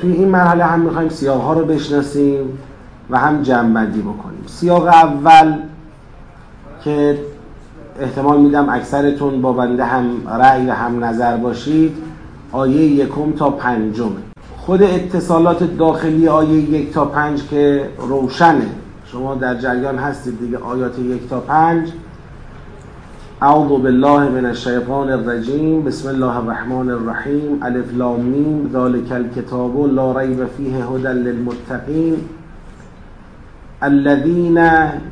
توی این مرحله هم می‌خوایم سیاق ها رو بشناسیم و هم جمعبندی بکنیم. سیاق اول که احتمال میدم اکثرتون با بنده هم رأی و هم نظر باشید آیه یکم تا پنجم خود اتصالات داخلی آیه یک تا پنج که روشنه. شما در جریان هستید دیگه آیات یک تا پنج. اعوذ بالله من الشیطان الرجیم. بسم الله الرحمن الرحیم. الف لام میم. ذالک الکتاب لا ریب فیه هدى للمتقین. الذين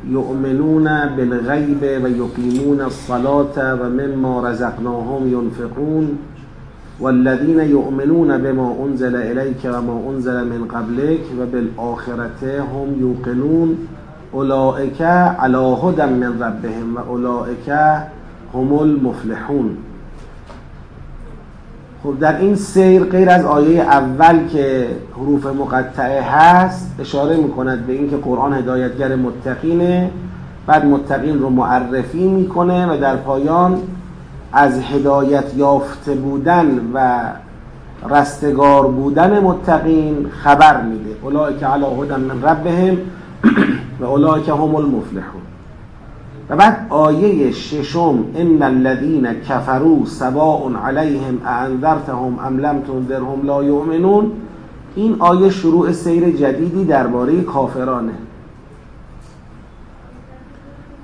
يؤمنون بالغیب و یقیمون الصلاة و مما رزقناهم ينفقون والذين يؤمنون بما انزل اليك وما انزل من قبلك وبالآخرة هم يوقنون اولئك على هدى من ربهم و هم المفلحون. خب در این سیر غیر از آیه اول که حروف مقطعه هست اشاره می‌کند به اینکه قرآن هدایتگر متقینه بعد متقین رو معرفی می‌کنه و در پایان از هدایت یافته بودن و رستگار بودن متقین خبر میده. اولئک علی هدى من ربهم و اولئک هم المفلحون. و بعد آیه ششم ان الذين كفروا سواء عليهم اانذرتهم ام لم تنذرهم لا یؤمنون. این آیه شروع سیر جدیدی درباره کافرانه.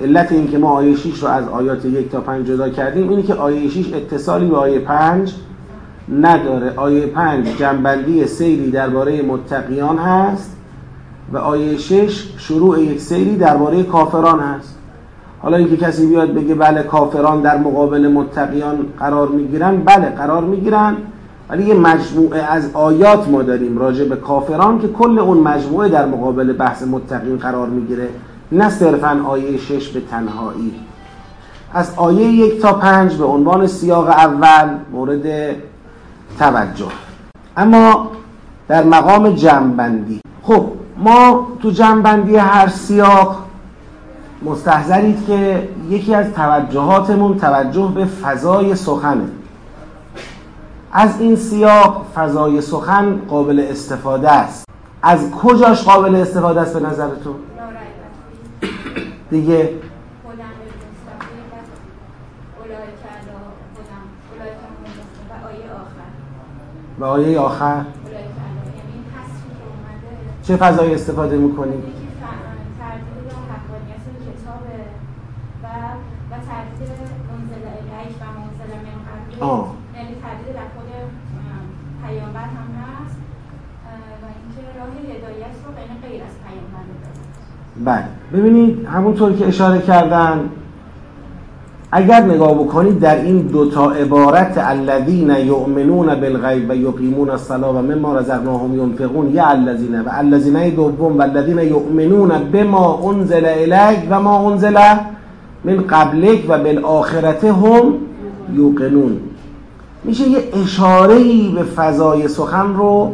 علت این که ما آیه 6 رو از آیات یک تا پنج جدا کردیم اینه که آیه 6 اتصالی به آیه 5 نداره. آیه 5 جنبندی سیری درباره متقیان هست و آیه 6 شروع یک سیری درباره کافران هست. حالا اینکه کسی بیاد بگه بله کافران در مقابل متقیان قرار می‌گیرن بله قرار می‌گیرن ولی یه مجموعه از آیات ما داریم راجع به کافران که کل اون مجموعه در مقابل بحث متقین قرار می‌گیره نه صرفا آیه 6 به تنهایی. از آیه یک تا پنج به عنوان سیاق اول مورد توجه. اما در مقام جمعبندی. خب ما تو جمعبندی هر سیاق مستحضرید که یکی از توجهاتمون توجه به فضای سخنه از این سیاق فضای سخن قابل استفاده است از کجاش قابل استفاده است به نظرتون؟ دیگه و آیه آخر چه فضایی استفاده می‌کنید؟ آه. یعنی تردید در خود پیامبر هم هست و اینکه راه هدایت رو غیر از پیامبر بله. ببینید همونطور که اشاره کردن اگر نگاه بکنید در این دوتا عبارت الذین یؤمنون بالغیب و یقیمون الصلاة و مما رزقناهم ينفقون یا الذین و الذین دوم و الذین یؤمنون بما انزل الیک و ما انزل من قبلک و بالآخرت هم یوقنون. میشه یه اشاره به فضای سخن رو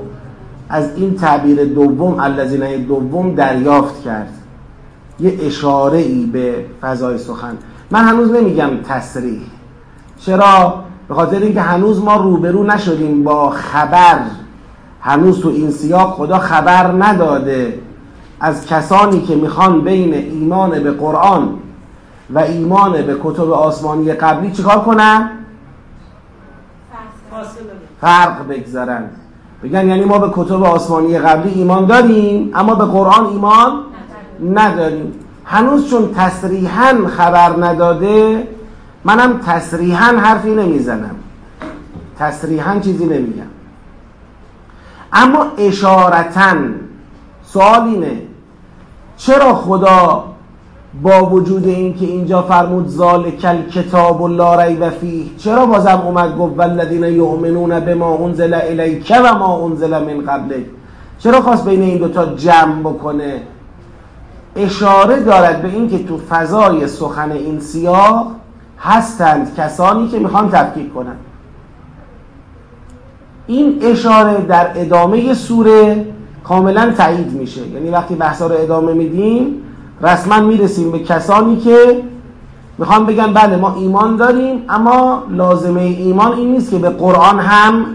از این تعبیر دوم الذین دوم دریافت کرد. یه اشاره ای به فضای سخن. من هنوز نمیگم تصریح. چرا؟ به خاطر اینکه هنوز ما روبرو نشدیم با خبر. هنوز تو این سیاق خدا خبر نداده. از کسانی که می‌خوان بین ایمان به قرآن و ایمان به کتب آسمانی قبلی چیکار کنن؟ فرق بگذارن. بگن یعنی ما به کتب آسمانی قبلی ایمان داریم اما به قرآن ایمان نداریم. هنوز چون تصریحا خبر نداده منم تصریحا حرفی نمی‌زنم. تصریحا چیزی نمیگم. اما اشارتا سوال اینه چرا خدا با وجود اینکه اینجا فرمود ذالک کتاب لا ریب فیه. چرا بازم اومد گفت والذین یؤمنون بما انزل الیک و ما انزل من قبلک؟ چرا خواست بین این دوتا جمع بکنه؟ اشاره دارد به اینکه تو فضای سخن این سیاق هستند کسانی که می‌خوان تفکیک کنند. این اشاره در ادامه سوره کاملا تایید میشه. یعنی وقتی بحثا رو ادامه میدیم رسما می‌رسیم به کسانی که می‌خوان بگن بله ما ایمان داریم اما لازمه ایمان این نیست که به قرآن هم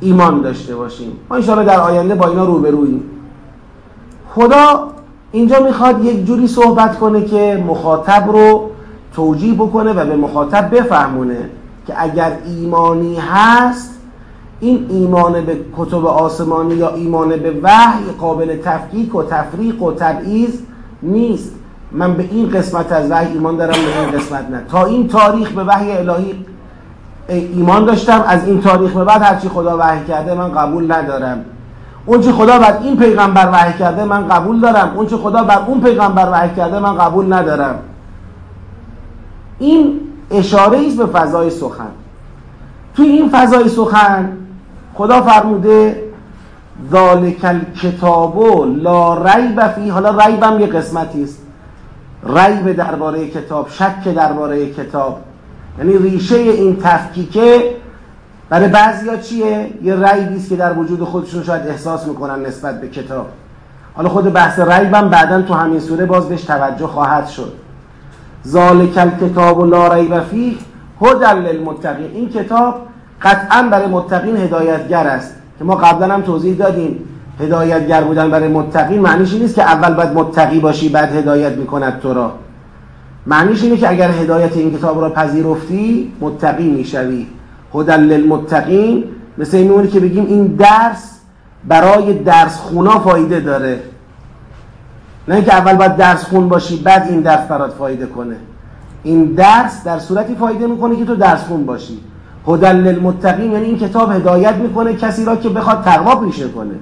ایمان داشته باشیم. ما انشاءالله در آینده با اینا روبرویم خدا اینجا می‌خواد یک جوری صحبت کنه که مخاطب رو توجیه بکنه و به مخاطب بفهمونه که اگر ایمانی هست این ایمان به کتب آسمانی یا ایمان به وحی قابل تفکیک و تفریق و تبعیض نیست. من به این قسمت از وحی ایمان دارم به این قسمت نه. تا این تاریخ به وحی الهی ایمان داشتم از این تاریخ به بعد هرچی خدا وحی کرده من قبول ندارم. اون چی خدا بر این پیغمبر وحی کرده من قبول دارم. اون چی خدا بر اون پیغمبر وحی کرده من قبول ندارم. این اشاره است به فضای سخن. توی این فضای سخن خدا فرموده ذالک الکتاب لا ریب فی حالا ریبم یه قسمتی است. ریب درباره کتاب شک درباره کتاب. یعنی ریشه این تفکیکه برای بعضیا چیه؟ یه ریبی است که در وجود خودشون شاید احساس می‌کنن نسبت به کتاب. حالا خود بحث ریبم بعدا تو همین سوره باز بهش توجه خواهد شد. ذالک الکتاب لا ریب فیه هدى للمتقین. این کتاب قطعا برای متقین هدایتگر است. که ما قبلا هم توضیح دادیم هدایتگر بودن برای متقین معنیش نیست که اول باید متقی باشی بعد هدایت می‌کند تو را. معنیش اینه که اگر هدایت این کتاب را پذیرفتی متقی می‌شوی. هدل للمتقین مثل این که بگیم این درس برای درس خونا فایده داره. نه اینکه اول باید درس خون باشی بعد این درس برات فایده کنه. این درس در صورتی فایده می‌کنه که تو درس خون باشی. هدل للمتقین یعنی این کتاب هدایت می‌کنه کسی را که بخواد تقوا پیشه کنه.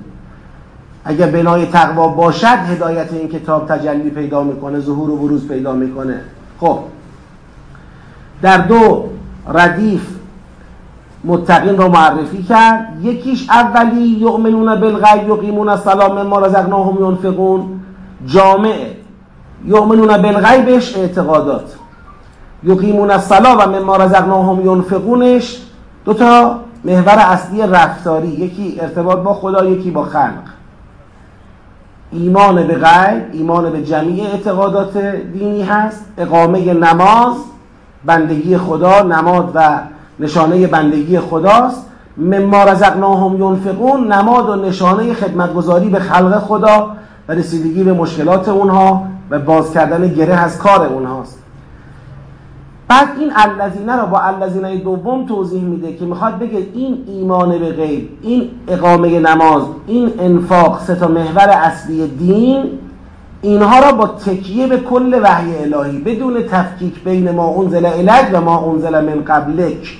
اگر بنای تقوا باشد هدایت این کتاب تجلی پیدا می‌کنه ظهور و بروز پیدا می‌کنه. خب. در دو ردیف متقین رو معرفی کرد. یکیش اولی یؤمنون بالغیب یقیمون الصلاه مما رزقناهم ینفقون. جامعه یؤمنون بالغیبش اعتقادات. یقیمون الصلاه و مما رزقناهم ینفقونش. دو تا محور اصلی رفتاری یکی ارتباط با خدا یکی با خلق. ایمان به غیب ایمان به جمعی اعتقادات دینی هست. اقامه نماز بندگی خدا نماد و نشانه بندگی خداست. مما رزقناهم ینفقون نماد و نشانه خدمتگذاری به خلق خدا و رسیدگی به مشکلات اونها و باز کردن گره از کار اونهاست. بعد این الذینه رو با الذینه دوم توضیح میده که می‌خواد بگه این ایمان به غیب این اقامه نماز این انفاق سه تا محور اصلی دین اینها را با تکیه به کل وحی الهی بدون تفکیک بین ما انزل الیک و ما انزل من قبلک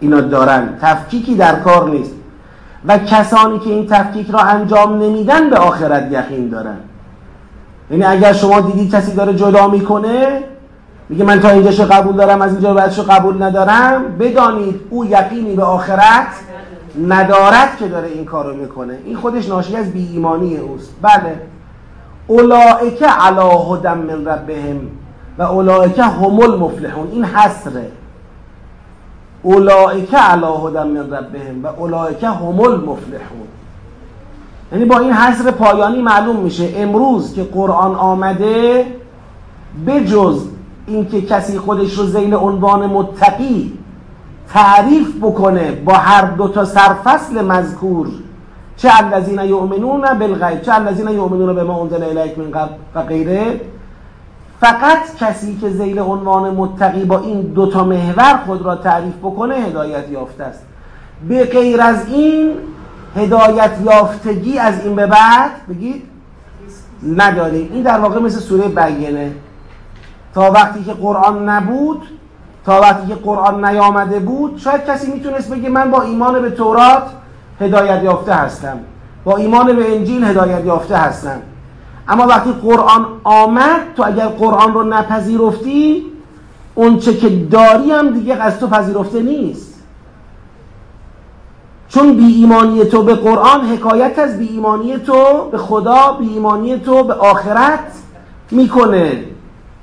اینا دارن. تفکیکی در کار نیست. و کسانی که این تفکیک را انجام نمیدن به آخرت یقین دارن. یعنی اگر شما دیدی کسی داره جدا می‌کنه میگه من تا اینجاشو قبول دارم از اینجا بعدشو قبول ندارم. بدانید او یقینی به آخرت ندارد که داره این کارو می‌کنه. این خودش ناشی از بی ایمانی اوست. بله. اولائک علا هدم من ربهم و اولائک هم المفلحون. این حسره اولائک علا هدم من ربهم و اولائک هم المفلحون. یعنی با این حسر پایانی معلوم میشه امروز که قرآن آمده بجز اینکه کسی خودش رو زیل عنوان متقی تعریف بکنه با هر دو تا سرفصل مذکور. چه الذین یؤمنون بالغیب چه الذین یؤمنون بما انزل الیک من قبل و غیره. فقط کسی که زیل عنوان متقی با این دو تا محور خود را تعریف بکنه هدایت یافته است. به غیر از این هدایت یافتگی از این به بعد بگید نداریم. این در واقع مثل سوره بینه تا وقتی که قرآن نبود تا وقتی که قرآن نیامده بود شاید کسی می‌تونست بگه من با ایمان به تورات هدایت یافته هستم. با ایمان به انجیل هدایت یافته هستم. اما وقتی قرآن آمد تو اگر قرآن رو نپذیرفتی اون چه که داری هم دیگه از تو پذیرفته نیست. چون بی ایمانی تو به قرآن حکایت از بی ایمانی تو به خدا بی ایمانی تو به آخرت می‌کنه.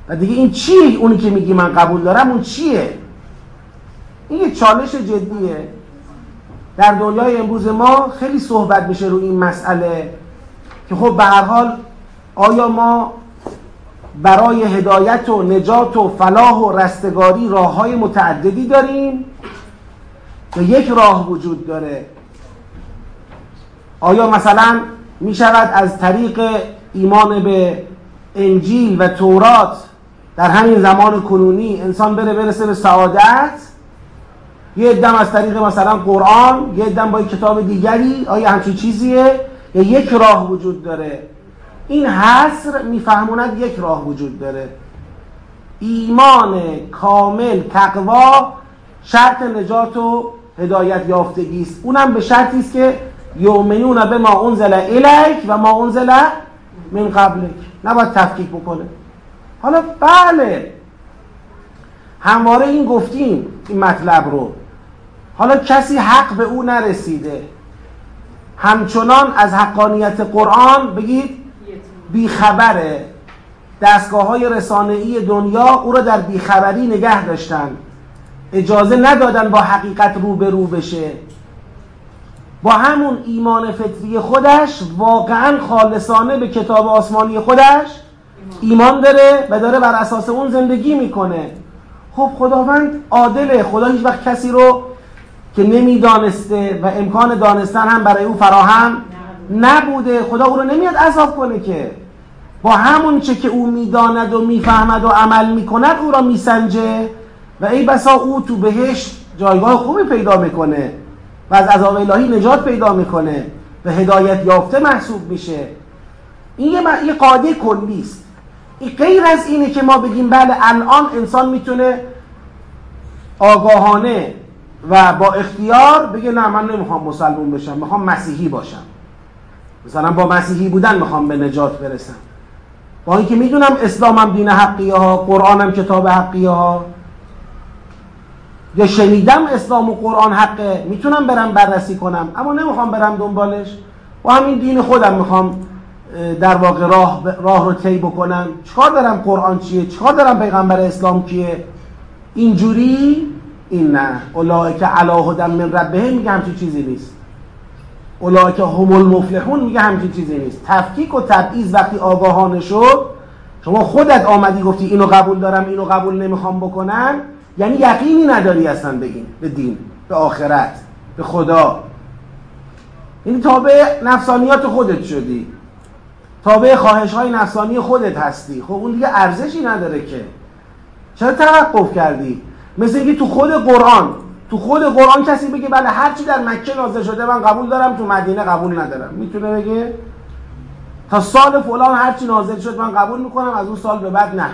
و دیگه این چیه اونی که میگی من قبول دارم اون چیه؟ این یه چالش جدیه. در دنیای امروز ما خیلی صحبت میشه روی این مسئله که خب به هر حال آیا ما برای هدایت و نجات و فلاح و رستگاری راه های متعددی داریم؟ یا یک راه وجود داره؟ آیا مثلا می شود از طریق ایمان به انجیل و تورات در همین زمان کنونی انسان بره برسه به سعادت یه ادم از طریق مثلا قرآن یه ادم با کتاب دیگری آیا همچین چیزیه؟ یا یک راه وجود داره. این حصر میفهموند یک راه وجود داره. ایمان کامل تقوا شرط نجات و هدایت یافتگی است. اونم به شرطی است که یؤمنون به ما انزل الیک و ما انزل من قبلک. نباید تفکیک بکنه. حالا بله. همواره این گفتیم این مطلب رو. حالا کسی حق به او نرسیده. همچنان از حقانیت قرآن بگید بیخبره. دستگاه های رسانه‌ای دنیا او را در بیخبری نگه داشتن. اجازه ندادن با حقیقت روبرو بشه. با همون ایمان فطری خودش واقعا خالصانه به کتاب آسمانی خودش ایمان داره و داره بر اساس اون زندگی می‌کنه. خب خداوند عادله. خدا هیچ وقت کسی رو که نمی‌دانسته و امکان دانستن هم برای او فراهم نبوده. خدا او رو نمیاد عذاب کنه که. با همون چه که او می‌داند و می‌فهمد و عمل می‌کند او را میسنجه. و ای بسا او تو بهشت جایگاه خوبی پیدا می‌کنه و از عذاب الهی نجات پیدا می‌کنه و هدایت یافته محسوب میشه. این یه, یه قاعده کلی است غیر از اینه که ما بگیم بله الان انسان می‌تونه آگاهانه و با اختیار بگه نه من نمی‌خوام مسلمون بشم می‌خوام مسیحی باشم. مثلا با مسیحی بودن می‌خوام به نجات برسم. با اینکه می‌دونم اسلامم دین حقیه ها قرآنم کتاب حقیه ها یا شنیدم اسلام و قرآن حقه می‌تونم برم بررسی کنم اما نمی‌خوام برم دنبالش. با همین دین خودم می‌خوام در واقع راه, راه رو طی بکنم چیکار دارم قرآن چیه؟ چیکار دارم پیغمبر اسلام کیه؟ اینجوری؟ این نه. اولئک علی هدى من ربهم میگه همچین چیزی نیست. اولئک هم المفلحون میگه همچین چیزی نیست. تفکیک و تبعیض وقتی آگاهانه شد شما خودت آمدی گفتی اینو قبول دارم اینو قبول نمی‌خوام بکنن یعنی یقینی نداری اصلا به به دین به آخرت به خدا. این تابع نفسانیات خودت شدی. تابع خواهش های نفسانی خودت هستی. خب اون دیگه ارزشی نداره که. چرا توقف کردی؟ مثل اینکه تو خود قرآن تو خود قرآن کسی بگه بله هر چی در مکه نازل شده من قبول دارم تو مدینه قبول ندارم. می‌تونه بگه تا سال فلان هر چی نازل شد من قبول می‌کنم از اون سال به بعد نه.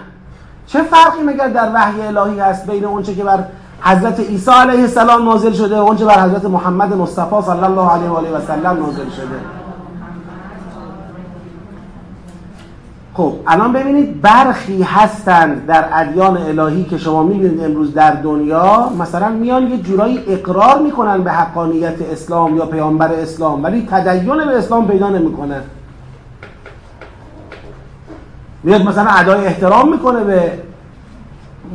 چه فرقی مگر در وحی الهی هست بین اونچه که بر حضرت عیسی علیه السلام نازل شده و اونچه بر حضرت محمد مصطفی صلی الله علیه و آله و سلم نازل شده؟ خب الان ببینید برخی هستند در ادیان الهی که شما می‌بینید امروز در دنیا مثلا میان یه جورایی اقرار می‌کنن به حقانیت اسلام یا پیامبر اسلام ولی تدین به اسلام پیدا نمی‌کنه. میاد مثلا ادای احترام می‌کنه به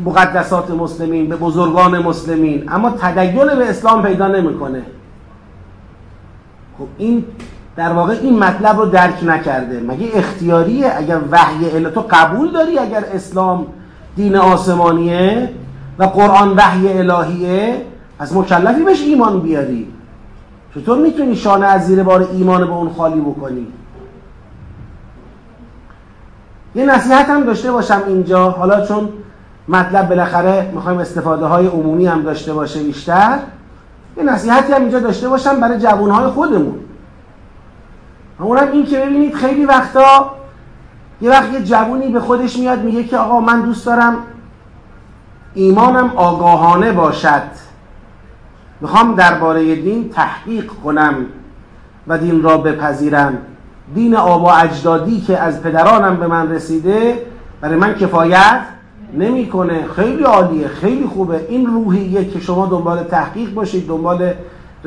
مقدسات مسلمین به بزرگان مسلمین اما تدین به اسلام پیدا نمی‌کنه. خب این در واقع این مطلب رو درک نکرده. مگه اختیاریه اگر وحی اله تو قبول داری اگر اسلام دین آسمانیه و قرآن وحی الهیه؟ از مکلفی بهش ایمان بیاری. چطور می‌تونی شانه از زیر بار ایمان به اون خالی بکنی؟ یه نصیحت هم داشته باشم اینجا. حالا چون مطلب بالاخره می‌خوایم استفاده های عمومی هم داشته باشه بیشتر یه نصیحتی هم اینجا داشته باشم برای جوانهای خودمون. اونم این که ببینید خیلی وقتا یه وقت یه جوونی به خودش میاد میگه که آقا من دوست دارم ایمانم آگاهانه باشد. می‌خوام درباره دین تحقیق کنم و دین را بپذیرم. دین آبا اجدادی که از پدرانم به من رسیده برای من کفایت نمی‌کنه. خیلی عالیه خیلی خوبه. این روحیه که شما دنبال تحقیق باشید دنبال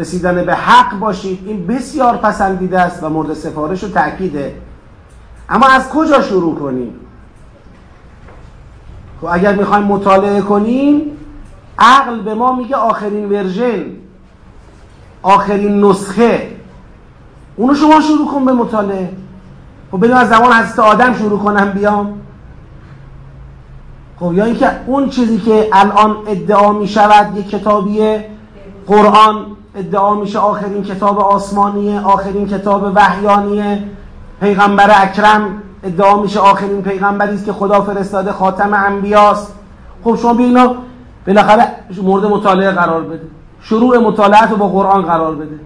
رسیدن به حق باشید. این بسیار پسندیده است و مورد سفارش و تأکیده. اما از کجا شروع کنیم؟ خب اگر می‌خوایم مطالعه کنیم عقل به ما میگه آخرین ورژن آخرین نسخه. اونو شما شروع کن به مطالعه. خب بدون از زمان حضرت آدم شروع کنم بیام. خب یا اینکه اون چیزی که الان ادعا می شود یک کتابی قرآن. ادعا میشه آخرین کتاب آسمانیه آخرین کتاب وحیانیه. پیغمبر اکرم ادعا میشه آخرین پیغمبری است که خدا فرستاده خاتم انبیاست. خب شما بیا اینا بالاخره مورد مطالعه قرار بده. شروع مطالعه رو با قرآن قرار بده.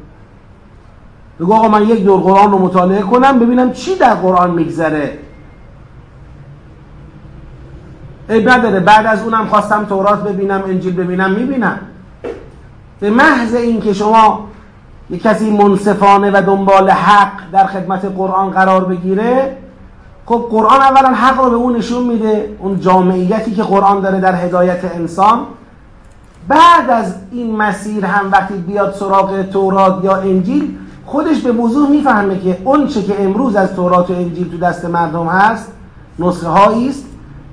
بگو آقا من یک دور قرآن رو مطالعه کنم ببینم چی در قرآن میگذره. ای نداره بعد از اونم خواستم تورات ببینم انجیل ببینم می‌بینم. به محض اینکه شما یک کسی منصفانه و دنبال حق در خدمت قرآن قرار بگیره خب قرآن اولا حق رو به اون نشون میده اون جامعیتی که قرآن داره در هدایت انسان. بعد از این مسیر هم وقتی بیاد سراغ تورات یا انجیل خودش به وضوح می‌فهمه که اون چه که امروز از تورات و انجیل تو دست مردم هست نسخه است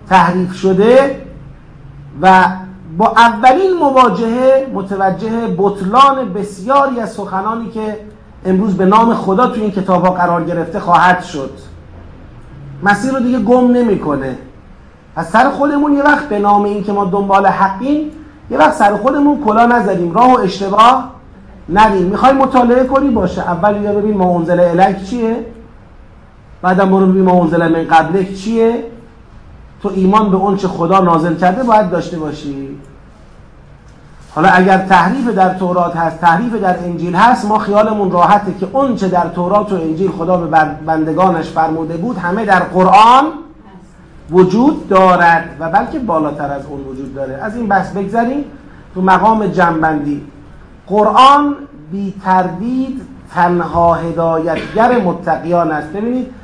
تحریف شده و با اولین مواجهه متوجه بطلان بسیاری از سخنانی که امروز به نام خدا تو این کتاب ها قرار گرفته خواهد شد. مسیر رو دیگه گم نمی‌کنه. از سر خودمون یه وقت به نام این که ما دنبال حقیم یه وقت سر خودمون کلا نزدیم راه و اشتباه ندیم می‌خوای مطالعه کنی؟ باشه. اول یا ببین ما انزل الک چیه بعدم برو ببین ما انزل من قبلک چیه تو ایمان به اون چه خدا نازل کرده باید داشته باشی. حالا اگر تحریف در تورات هست تحریف در انجیل هست ما خیالمون راحته که اون چه در تورات و انجیل خدا به بندگانش فرموده بود همه در قرآن وجود دارد و بلکه بالاتر از اون وجود داره. از این بحث بگذاریم تو مقام جنبندی. قرآن بی تردید تنها هدایتگر متقیان است. ببینید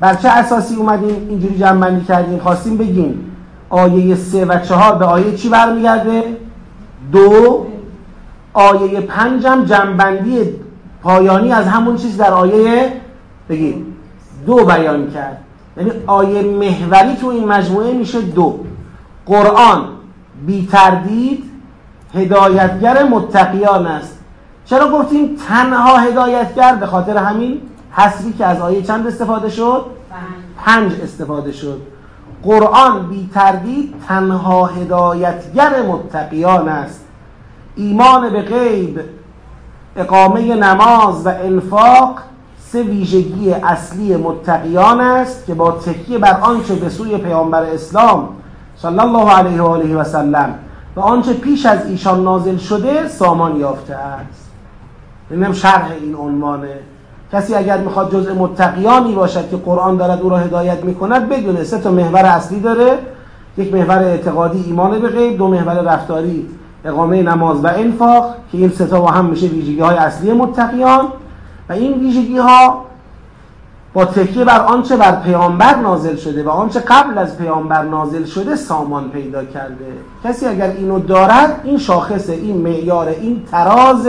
بر چه اساسی اومدیم اینجوری جنبندی کردیم خواستیم بگیم آیه سه و چهار به آیه چی برمیگرده؟ دو. آیه پنجم جنبندی پایانی از همون چیز در آیه بگیم دو بیان کرد. یعنی آیه محوری تو این مجموعه میشه دو. قرآن بی تردید هدایتگر متقیان است. چرا گفتیم تنها هدایتگر؟ به خاطر همین حسبی که از آیه چند استفاده شد؟ پنج استفاده شد. قرآن بی تردید تنها هدایتگر متقیان است. ایمان به غیب اقامه نماز و انفاق سه ویژگی اصلی متقیان است که با تکیه بر آنچه به سوی پیامبر اسلام صلی الله علیه و آله و سلم و آنچه پیش از ایشان نازل شده سامان یافته است. اینم شرح این عنوانه. کسی اگر می‌خواد جزء متقیانی باشد که قرآن دارد او را هدایت می‌کند بدونه سه تا محور اصلی داره. یک محور اعتقادی ایمان به غیب دو محور رفتاری اقامه نماز و انفاق که این سه تا با هم میشه ویژگی های اصلی متقیان. و این ویژگی ها با تکیه بر آنچه بر پیامبر نازل شده و آنچه قبل از پیامبر نازل شده سامان پیدا کرده. کسی اگر اینو دارد این شاخص این معیار این تراز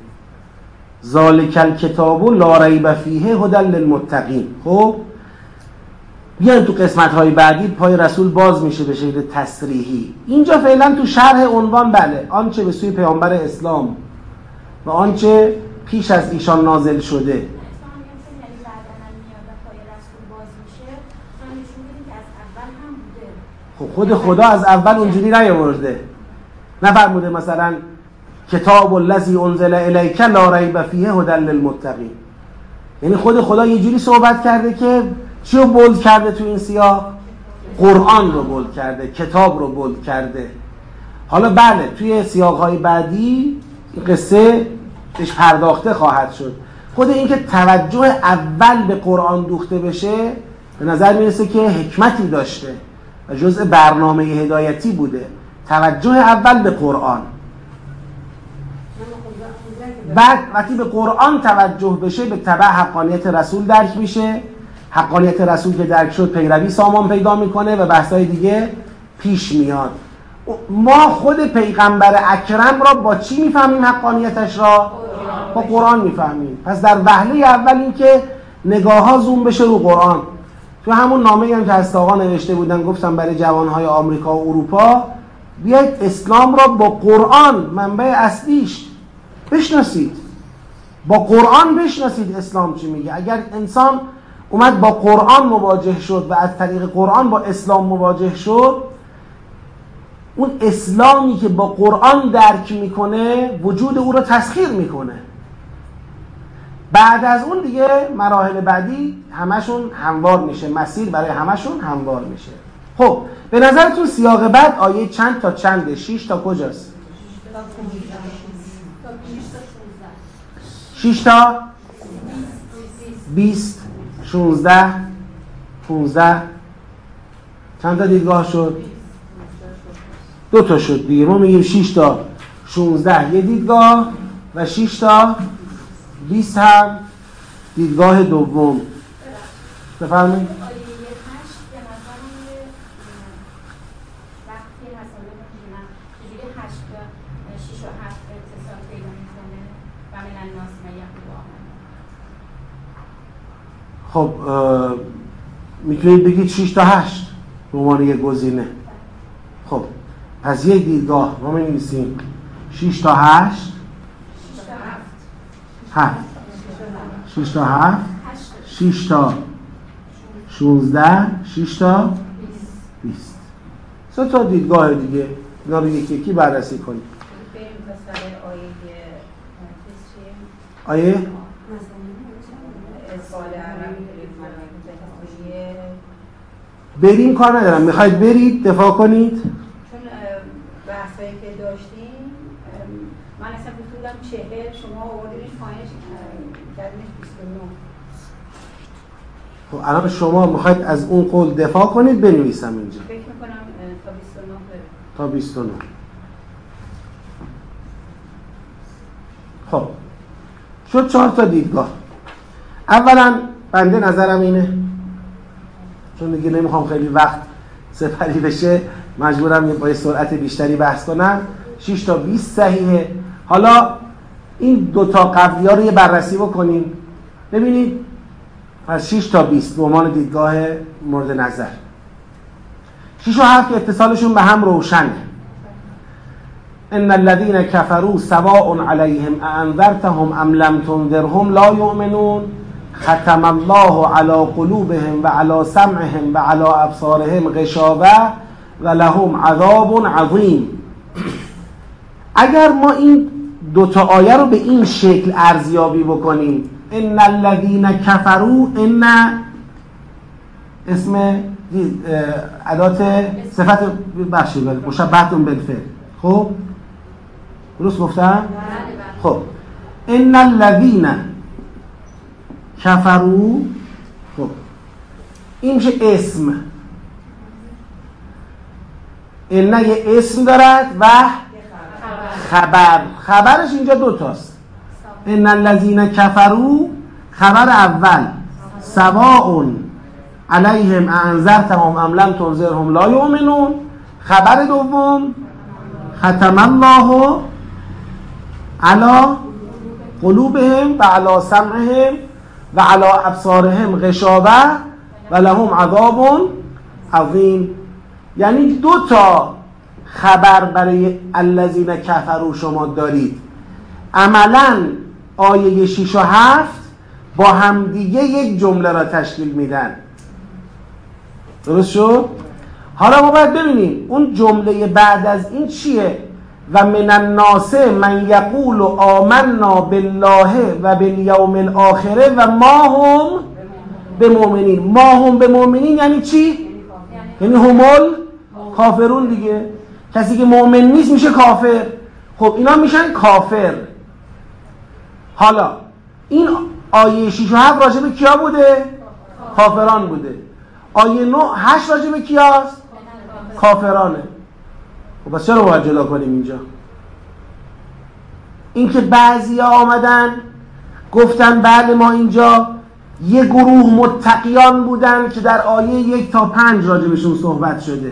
ذالک الکتاب لا ریب فیه هدى للمتقین. خب بیایم تو قسمت های بعدی پای رسول باز میشه به شکل تصریحی. اینجا فعلا تو شرح عنوان بله آنچه به سوی پیامبر اسلام و آنچه پیش از ایشان نازل شده. خب خود خدا از اول اونجوری نیاورده. نفرموده مثلا کتاب الذی انزل الیک لا ریب فیه هدى للمتقین. یعنی خود خدا یه جوری صحبت کرده که چی رو بولد کرده تو این سیاق؟ قرآن رو بولد کرده کتاب رو بولد کرده. حالا بله توی سیاق های بعدی قصه بهش پرداخته خواهد شد. خود اینکه توجه اول به قرآن دوخته بشه به نظر می‌رسه که حکمتی داشته و جزء برنامه هدایتی بوده. توجه اول به قرآن. بعد وقتی به قرآن توجه بشه به تبع حقانیت رسول درک میشه. حقانیت رسول که درک شد پیروی سامان پیدا می‌کنه و بحثای دیگه پیش میاد. ما خود پیغمبر اکرم را با چی می‌فهمیم حقانیتش را؟ با قرآن می‌فهمیم. پس در وهله اول این که نگاه ها زوم بشه رو قرآن. تو همون نامه هم که از آقا نوشته بودن گفتم برای جوانهای آمریکا و اروپا بیاید اسلام را با قرآن منبع اصلیش بشناسید. با قرآن بشناسید اسلام چی میگه. اگر انسان اومد با قرآن مواجه شد و از طریق قرآن با اسلام مواجه شد اون اسلامی که با قرآن درک می‌کنه وجود او را تسخیر می‌کنه. بعد از اون دیگه مراحل بعدی همشون هموار میشه. مسیر برای همشون هموار میشه. خب به نظرتون سیاق بعد آیه چند تا چنده؟ 6 تا کجاست؟ 6 تا. 20 16 15 چند تا دیدگاه شد؟ دو تا شد دیگه. ما میگیم 6 تا. 16 یه دیدگاه و 6 تا 20 هم دیدگاه دوم. بفرمایید. خب می‌تونید بگید 6 تا 8 به عنوان یک گزینه. خب پس یک دیدگاه ما می نویسیم 6 تا 8 7 6 تا 7 6 تا 16 6 تا 20 سه تا دیدگاه دیگه. اینا رو یکی یکی بررسی کنیم. آیه؟ بریم کار ندارم. می‌خواید برید دفاع کنید؟ چون بحثایی که داشتیم من اصلا بودم چهل شما آوردینش پایینش کردینش 29 خب الان شما می‌خواید از اون قول دفاع کنید بنویسم اینجا. فکر می‌کنم تا 29 تا 29 خب شد چهار تا دیدگاه. اولا بنده نظرم اینه. چون دیگه نمی‌خوام خیلی وقت سپری بشه مجبورم با سرعت بیشتری بحث کنم. 6 تا 20 صحیحه. حالا این دوتا قبلی ها رو یه بررسی بکنیم. ببینید از 6 تا 20 به عنوان دیدگاه مورد نظر. 6 و 7 اتصالشون به هم روشنه. ان الذين كفروا سواء عليهم اانذرتهم ام لم تنذرهم لا يؤمنون. ختم الله على قلوبهم و على سمعهم و على ابصارهم غشاوه و لهم عذاب عظیم. اگر ما این دوتا آیه رو به این شکل ارزیابی بکنیم ان الذين كفروا ان اسم ادات صفت بخشی مشبهتون بالفعل خب؟ درست گفتم؟ بله، بله. خب. ان الذين کفرو خب. این میشه اسم. این یه اسم دارد و خبر. خبرش اینجا دوتاست ان الذین کفرو خبر اول. سواء علیهم انذرتهم ام لم تنذرهم لا یؤمنون. خبر دوم ختم الله علی قلوبهم و علی سمعهم و علا ابصارهم غشابه و لهم عذاب عظیم. یعنی دو تا خبر برای الذین کفرو شما دارید. عملا آیه 6 و 7 با همدیگه یک جمله را تشکیل میدن. درست شد؟ حالا ما باید ببینیم اون جمله بعد از این چیه؟ و من الناس من یقول آمنا بالله و بالیوم الاخره و ما هم به مؤمنین ما هم به مؤمنین یعنی چی؟ یعنی همول کافرون دیگه کسی که مؤمن نیست میشه کافر خب اینا میشن کافر حالا این آیه 6 و 7 راجع به کیا بوده؟ کافران بوده آیه 9 8 راجع به کیاست؟ کافرانه خب بس چرا باید جدا کنیم اینجا؟ اینکه بعضی آمدن گفتن بعد ما اینجا یه گروه متقیان بودن که در آیه یک تا پنج راجبشون صحبت شده.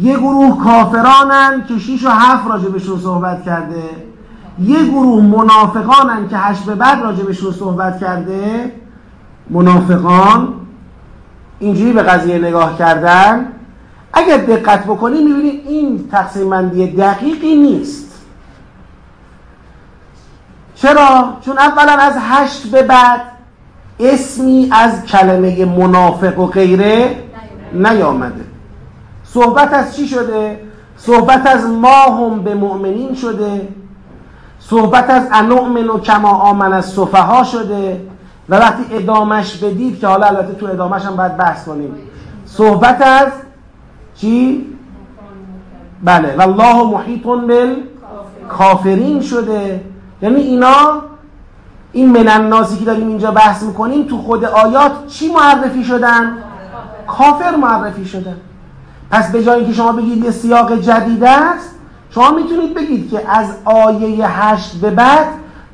یه گروه کافرانن که شیش و هفت راجبشون صحبت کرده. یه گروه منافقانن که هشت به بعد راجبشون صحبت کرده. منافقان اینجوری به قضیه نگاه کردن. اگر دقت بکنی می‌بینید این تقسیم بندی دقیقی نیست. چرا؟ چون اولا از هشت به بعد اسمی از کلمه منافق و غیره نیامده. صحبت از چی شده؟ صحبت از ما هم به مؤمنین شده. صحبت از انؤمن و کما آمن از صفحا شده. و وقتی ادامش بدید که حالا البته تو ادامش هم باید بحث کنیم. صحبت از چی؟ بله والله محیط بال کافرین شده یعنی اینا این من الناسی که داریم اینجا بحث می‌کنیم تو خود آیات چی معرفی شدن؟ کافر معرفی شدن پس به جایی که شما بگید یه سیاق جدید است شما می‌تونید بگید که از آیه هشت به بعد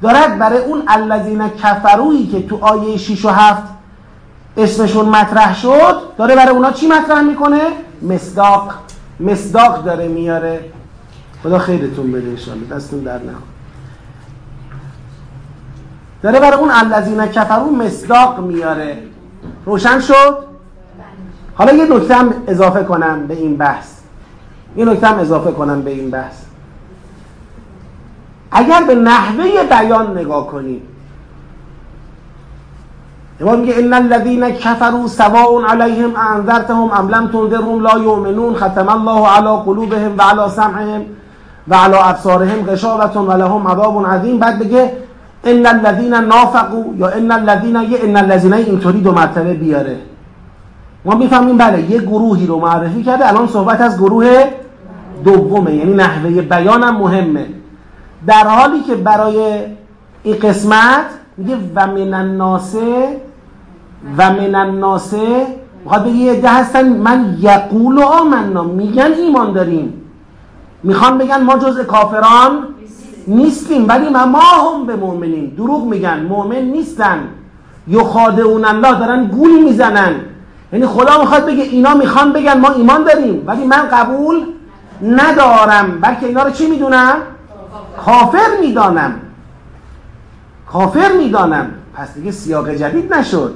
دارد برای اون الذین کفرویی که تو آیه 6 و 7 اسمشون مطرح شد داره برای اونا چی مطرح می‌کنه؟ مصداق مصداق داره میاره. خدا خیرتون بده انشاءالله دستون در نکن داره برای اون الذین کفرو مصداق میاره. روشن شد؟ حالا یه نکته هم اضافه کنم به این بحث. یه نکته هم اضافه کنم به این بحث. اگر به نحوه بیان نگاه کنیم امام میگه ان الذين كفروا سواء عليهم انذرتهم ام لم تنذرهم لا يؤمنون ختم الله على قلوبهم وعلى سمعهم وعلى ابصارهم غشاوة ولهم عذاب عظیم بعد بگه ان الذين نافقوا یا ان الذين یه ان الذين اینطوری دو مرتبه بیاره. ما می‌فهمیم بله یه گروهی رو معرفی کرده. الان صحبت از گروه دومه یعنی نحوه بیانم مهمه. در حالی که برای این قسمت میگه و من الناس و من الناس می‌خواد بگه یه ده هستن من یقول و آمنا میگن ایمان داریم. می‌خوان بگن ما جز کافران نیستیم ولی ما هم به مؤمنین دروغ میگن مؤمن نیستن. یخادعون الله دارن گول می‌زنن. یعنی خدا می‌خواد بگه اینا می‌خوان بگن ما ایمان داریم ولی من قبول ندارم. بلکه اینا رو چی می‌دونم؟ کافر می‌دانم. کافر می‌دانم. پس دیگه سیاق جدید نشد.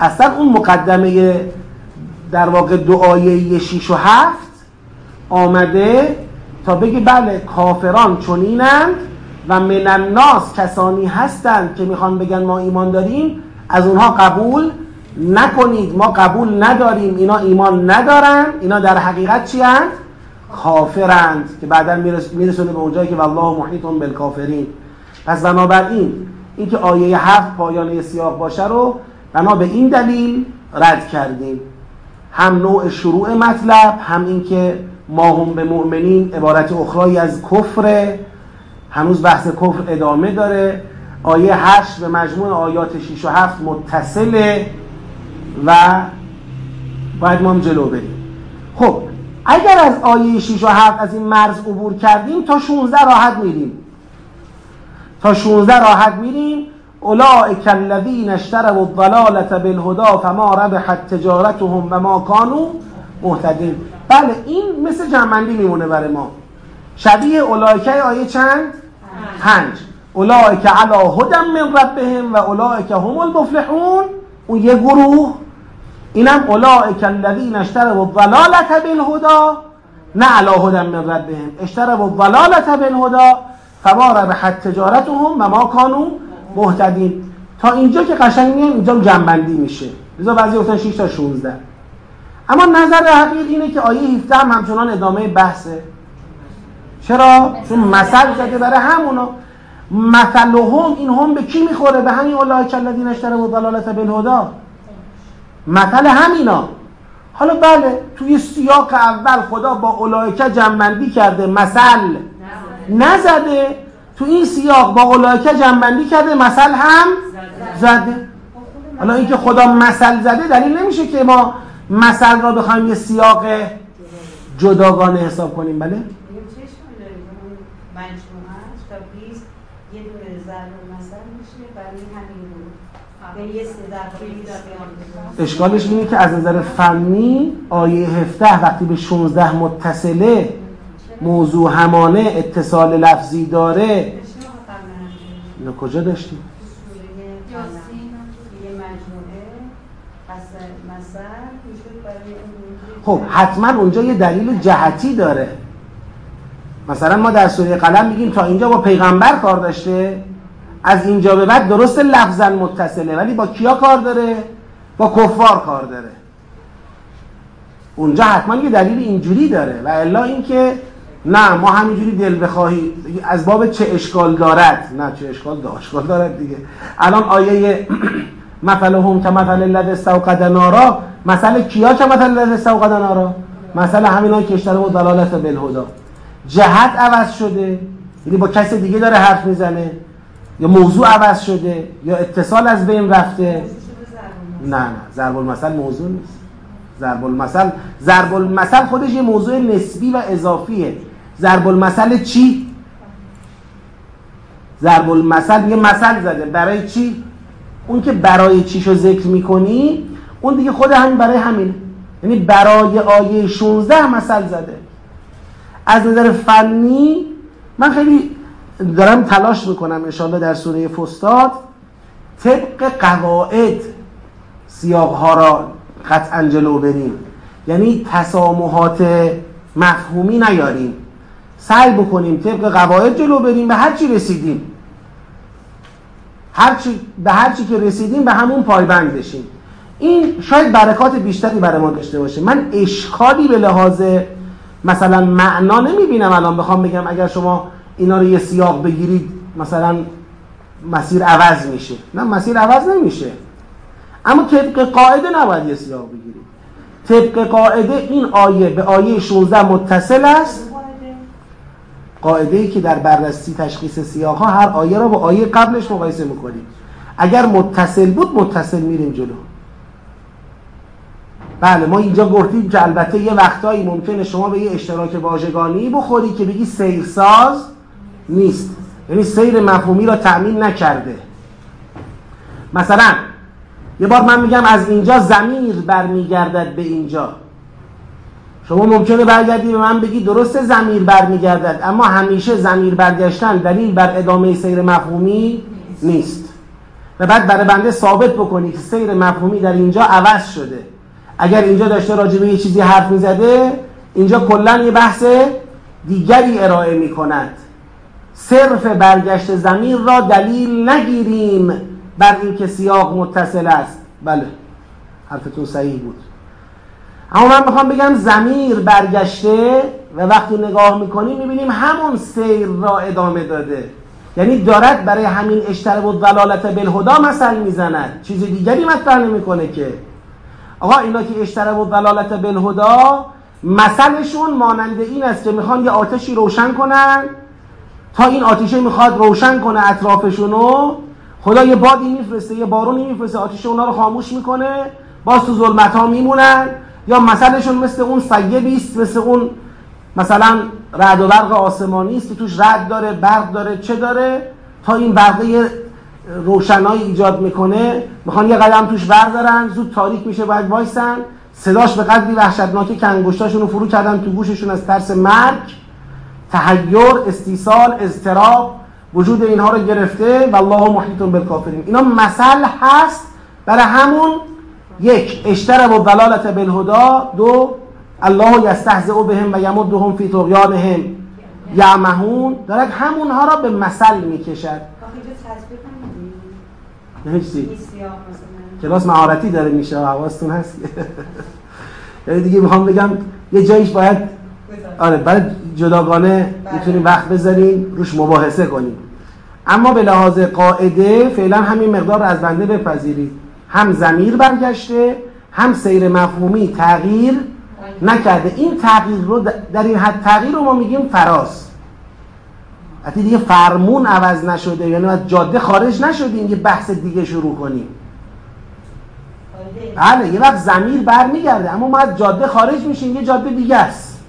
اصلا اون مقدمه در واقع دعایه 6 و 7 آمده تا بگی بله کافران چنینند و من الناس کسانی هستند که می‌خوان بگن ما ایمان داریم از اونها قبول نکنید ما قبول نداریم اینا ایمان ندارن اینا در حقیقت چی هند؟ کافرند که بعدا میرسونه به اونجایی که والله محیطون بالکافرین پس بنابراین اینکه آیه هفت پایانه سیاق باشه رو بنا به این دلیل رد کردیم. هم نوع شروع مطلب هم اینکه ما هم به مؤمنین عبارت اخرایی از کفر هنوز بحث کفر ادامه داره. آیه هشت به مجموع آیات 6 و 7 متصله و باید ما هم جلو بریم. خب اگر از آیه 6 و 7 از این مرز عبور کردیم تا 16 راحت میریم. تا 16 راحت میریم اولئک الذین اشتروا الضلالة بالهدى فما ربحت تجارتهم و ما كانوا مهتدین. بله این مثل جمعندی میمونه برای ما. شبیه اولایکه آیه چند؟ پنج. اولایک علا هدم من ربهم و اولایک هم المفلحون. اون یه گروه. اینم اولائک الذین اشتروا الضلالة بالهدى. نه علا هدم من ربهم. اشتروا الضلالة بالهدى. فما ربحت تجارتهم و ما کانوا مهتدین تا اینجا که قشنگ میگم اینجا جنبندی میشه. لذا بعضی گفتن 6 تا 16 اما نظر حقیق اینه که آیه 17 هم همچنان ادامه بحثه. چرا؟ چون مثل زده برای همونا مثلهم این هم به کی می‌خوره؟ به همین اولئک الذین اشتروا الضلالة بالهدى. مثل همینا. حالا بله توی سیاق اول خدا با اولایکه جنبندی کرده مثل. نزده. تو این سیاق با اولایکه جنبندی کرده مثل هم زده. حالا اینکه خدا مثل زده دلیل نمیشه که ما مثل را بخوایم یه سیاق جداگانه حساب کنیم بله؟ یه چشم داریم اون مجموعهش تا 20 یه دونه ضرب مثل میشه برای همین گروه یه سه ضرب اشکالش اینه که از نظر فنی آیه 17 وقتی به 16 متصله موضوع همانه اتصال لفظی داره. اینا کجا داشتیم؟ خب حتما اونجا یه دلیل جهتی داره. مثلا ما در سوره قلم میگیم تا اینجا با پیغمبر کار داشته از اینجا به بعد درست لفظا متصله ولی با کیا کار داره؟ با کفار کار داره. اونجا حتما یه دلیل اینجوری داره و الا اینکه نه ما همینجوری دل بخواهی. از باب چه اشکال دارد؟ نه چه اشکال دارد اشکال دارد دیگه. الان آیه مثلهم که مثل الذی استوقد نارا مثل کیا که مثل الذی استوقد نارا؟ مثل همینا که اشتره و دلالت بالهدا. جهت عوض شده. یعنی با کس دیگه داره حرف می‌زنه. یا موضوع عوض شده یا اتصال از بین رفته. نه نه. ضرب المثل موضوع نیست. ضرب المثل ضرب المثل خودش یه موضوع نسبی و اضافیه. ضرب المثل چی؟ ضرب المثل یه مثل زده. برای چی؟ اون که برای چیشو ذکر می‌کنی اون دیگه خود همین برای همین یعنی برای آیه 16 مثل زده. از نظر فنی من خیلی دارم تلاش می‌کنم انشاءالله در سوره فستاد طبق قواعد سیاق ها را قطعا جلو بریم. یعنی تسامحات مفهومی نیاریم. سعی بکنیم طبق قواعد جلو بریم به هر چی رسیدیم. هر چی به هر چی که رسیدیم به همون پایبند بشیم. این شاید برکات بیشتری برای ما داشته باشه. من اشکالی به لحاظ مثلا معنا نمی‌بینم الان. بخوام بگم اگر شما اینا رو یه سیاق بگیرید مثلا مسیر عوض میشه. نه مسیر عوض نمیشه. اما طبق قاعده نباید یه سیاق بگیرید. طبق قاعده این آیه به آیه 16 متصل است. قاعده ای که در بررسی تشخیص سیاق ها هر آیه را با آیه قبلش مقایسه می‌کنیم. اگر متصل بود متصل میریم جلو. بله ما اینجا گفتیم که البته یه وقتایی ممکنه شما به یه اشتراک واژگانی بخوری که بگی سیرساز نیست. یعنی سیر مفهومی را تأمین نکرده. مثلا یه بار من میگم از اینجا زمیر برمیگردد به اینجا. شما ممکنه برگردی به من بگی درست زمیر برمیگردد اما همیشه زمیر برگشتن دلیل بر ادامه سیر مفهومی نیست. و بعد برای بنده ثابت بکنی که سیر مفهومی در اینجا عوض شده. اگر اینجا داشته راجع به یه چیزی حرف می‌زده اینجا کلا یه بحث دیگری ارائه می‌کند. صرف برگشت زمین را دلیل نگیریم بر اینکه سیاق متصل است. بله حرفتون صحیح بود. اما من می‌خوام بگم زمیر برگشته و وقتی نگاه می‌کنیم می‌بینیم همون سیر را ادامه داده. یعنی دارد برای همین اشترب و دلالت بالهدا مثل می‌زند. چیز دیگری مطرح نمی‌کنه که. آقا اینا که اشترب و دلالت بالهدا مثلشون مانند این است که می‌خوان یه آتشی روشن کنن. تا این آتیشه می‌خواد روشن کنه اطرافشونو خدا یه بادی میفرسته یه بارونی میفرسته آتیشه اونا رو خاموش می‌کنه. باز تو ظلمت ها میمونن. یا مثلشون مثل اون سیبی است مثل اون مثلا رعد و برق آسمانی است که توش رد داره برق داره چه داره؟ تا این برقه روشنایی ایجاد می‌کنه می‌خوان یه قدم توش بردارن زود تاریک میشه باید وایسن. صداش به قدری وحشتناکه که انگشتاشون رو فرو کردن تو گوششون از ترس مرگ تحیر استیصال اضطراب وجود اینها رو گرفته و الله محیط بالکافرین. اینا مثل هست برای همون یک اشتر و دلالت بالهدا دو الله یستهزئ بهم و یمدهم فی طغیانهم. یعمهون. دارد همونها را به مثل می‌کشد. چی؟ کلاس معارتی داره میشه. حواستون هست. یعنی دیگه می‌خوام بگم یه جایش باید آره برای جداگانه می‌تونیم وقت بذاریم روش مباحثه کنیم. اما به لحاظ قاعده فعلا همین مقدار رو از بنده بپذیرید. هم زمیر برگشته هم سیر مفهومی تغییر نکرده. این تغییر رو در این حد تغییر رو ما میگیم فراز. حتی دیگه فرمون عوض نشده یعنی از جاده خارج نشدیم یه بحث دیگه شروع کنیم. بله یه وقت زمیر برمیگرده اما ما از جاده خارج میشیم یه جاده دیگه است.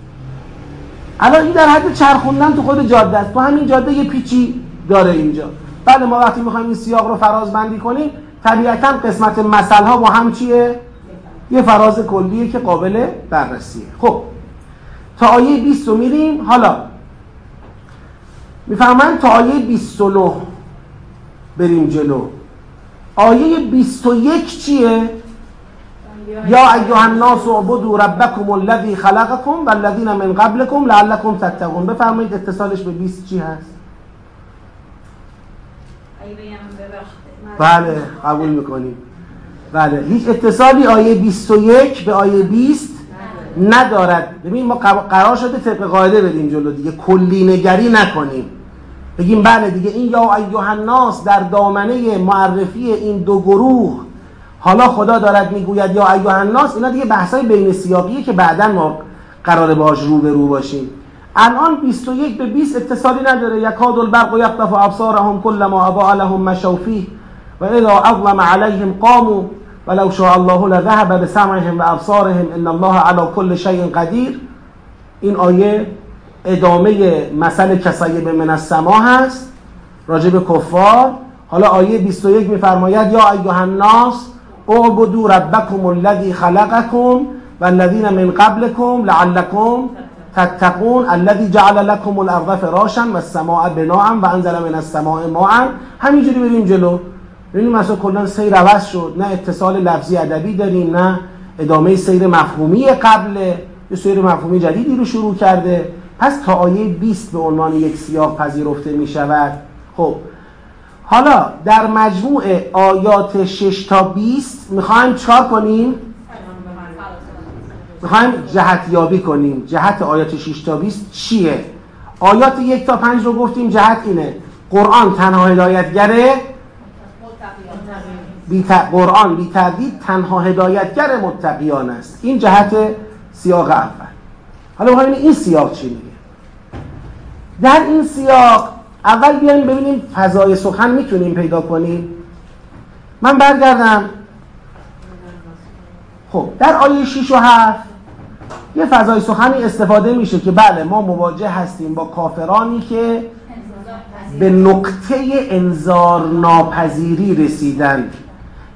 الان این در حد چرخوندن تو خود جاده است. تو همین جاده یه پیچی داره اینجا. بله ما وقتی می‌خوایم این سیاق رو فراز بندی کنیم طبیعتا قسمت مسئله ها با هم چیه؟ یه فراز کلیه که قابل بررسیه. خب تا آیه 20 رو میریم. حالا می‌فهمن تا آیه 29 بریم جلو. آیه 21 چیه؟ یا ایها الناس اعبدوا ربکم الذی خلقکم والذین من قبلکم لعلکم تتقون. بفرمایید اتصالش به 20 چی هست؟ اگه بگم ببخشید. بله قبول می‌کنیم. بله هیچ اتصالی آیه 21 به آیه 20 ندارد. ببین ما قرار شده طبق قاعده بریم جلو دیگه. کلی نگری نکنیم. بگیم بله دیگه این یا الناس در دامنه معرفی این دو گروه حالا خدا دارد می‌گوید یا ایها الناس اینا دیگه بحثای بین سیاقیه که بعدا ما قراره باهاش رو به رو باشیم الان 21 به 20 اتصالی نداره. یکاد البرق یخطف ابصارهم كلما اضاء لهم مشوا و اذا اظلم عليهم قاموا ولو شاء الله لذهب بسمعهم و ابصارهم ان الله على كل شيء قدیر این آیه ادامه مثل کسایب من السما هست راجع به کفار. حالا آیه 21 میفرماید یا ایها الناس اعبدوا ربکم الذی خلقکم والذین من قبلکم لعلکم تتقون الذی جعل لكم الارض فراشا والسماء بناء وانزل من السماء ماء. همینجوری بریم جلو. ببینیم مثلا کلا سیر عوض شد. نه اتصال لفظی ادبی داریم نه ادامه سیر مفهومی قبل یه سیر مفهومی جدیدی رو شروع کرده. پس تا آیه 20 به عنوان یک سیاق پذیرفته می شود. خب حالا در مجموع آیات 6 تا 20 می‌خوایم چکار کنیم؟ می‌خوایم جهت یابی کنیم. جهت آیات 6 تا 20 چیه؟ آیات 1 تا 5 رو گفتیم جهت اینه. قرآن تنها هدایتگره بی قرآن بی تردید تنها هدایتگر متقیان است. این جهت سیاق اول. حالا ببینیم این سیاق چی میگه؟ در این سیاق اول بیایم ببینیم فضای سخن می‌تونیم پیدا کنیم. من برگردم. خب در آیه 6 و 7 یه فضای سخنی استفاده میشه که بله ما مواجه هستیم با کافرانی که به نقطه انذار ناپذیری رسیدند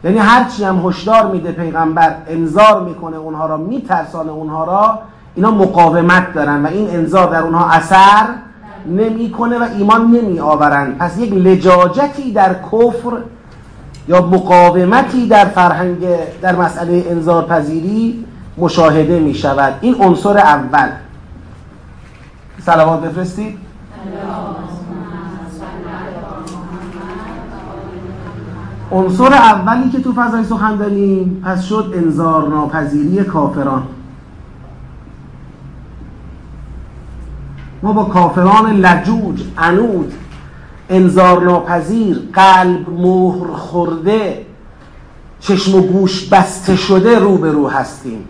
یعنی هرچی هم هشدار میده پیغمبر انذار می‌کنه اونها را میترسانه اونها را اینا مقاومت دارن و این انذار در اونها اثر نمی‌کنه و ایمان نمی آورند پس یک لجاجتی در کفر یا مقاومتی در فرهنگ در مسئله انذار پذیری مشاهده می شود این عنصر اول. سلوات بفرستید. عنصر اولی که تو فضای سخن داریم پس شد انذار ناپذیری کافران. ما با کافران لجوج عنود انذار ناپذیر قلب مهر خورده چشم و گوش بسته شده روبرو هستیم.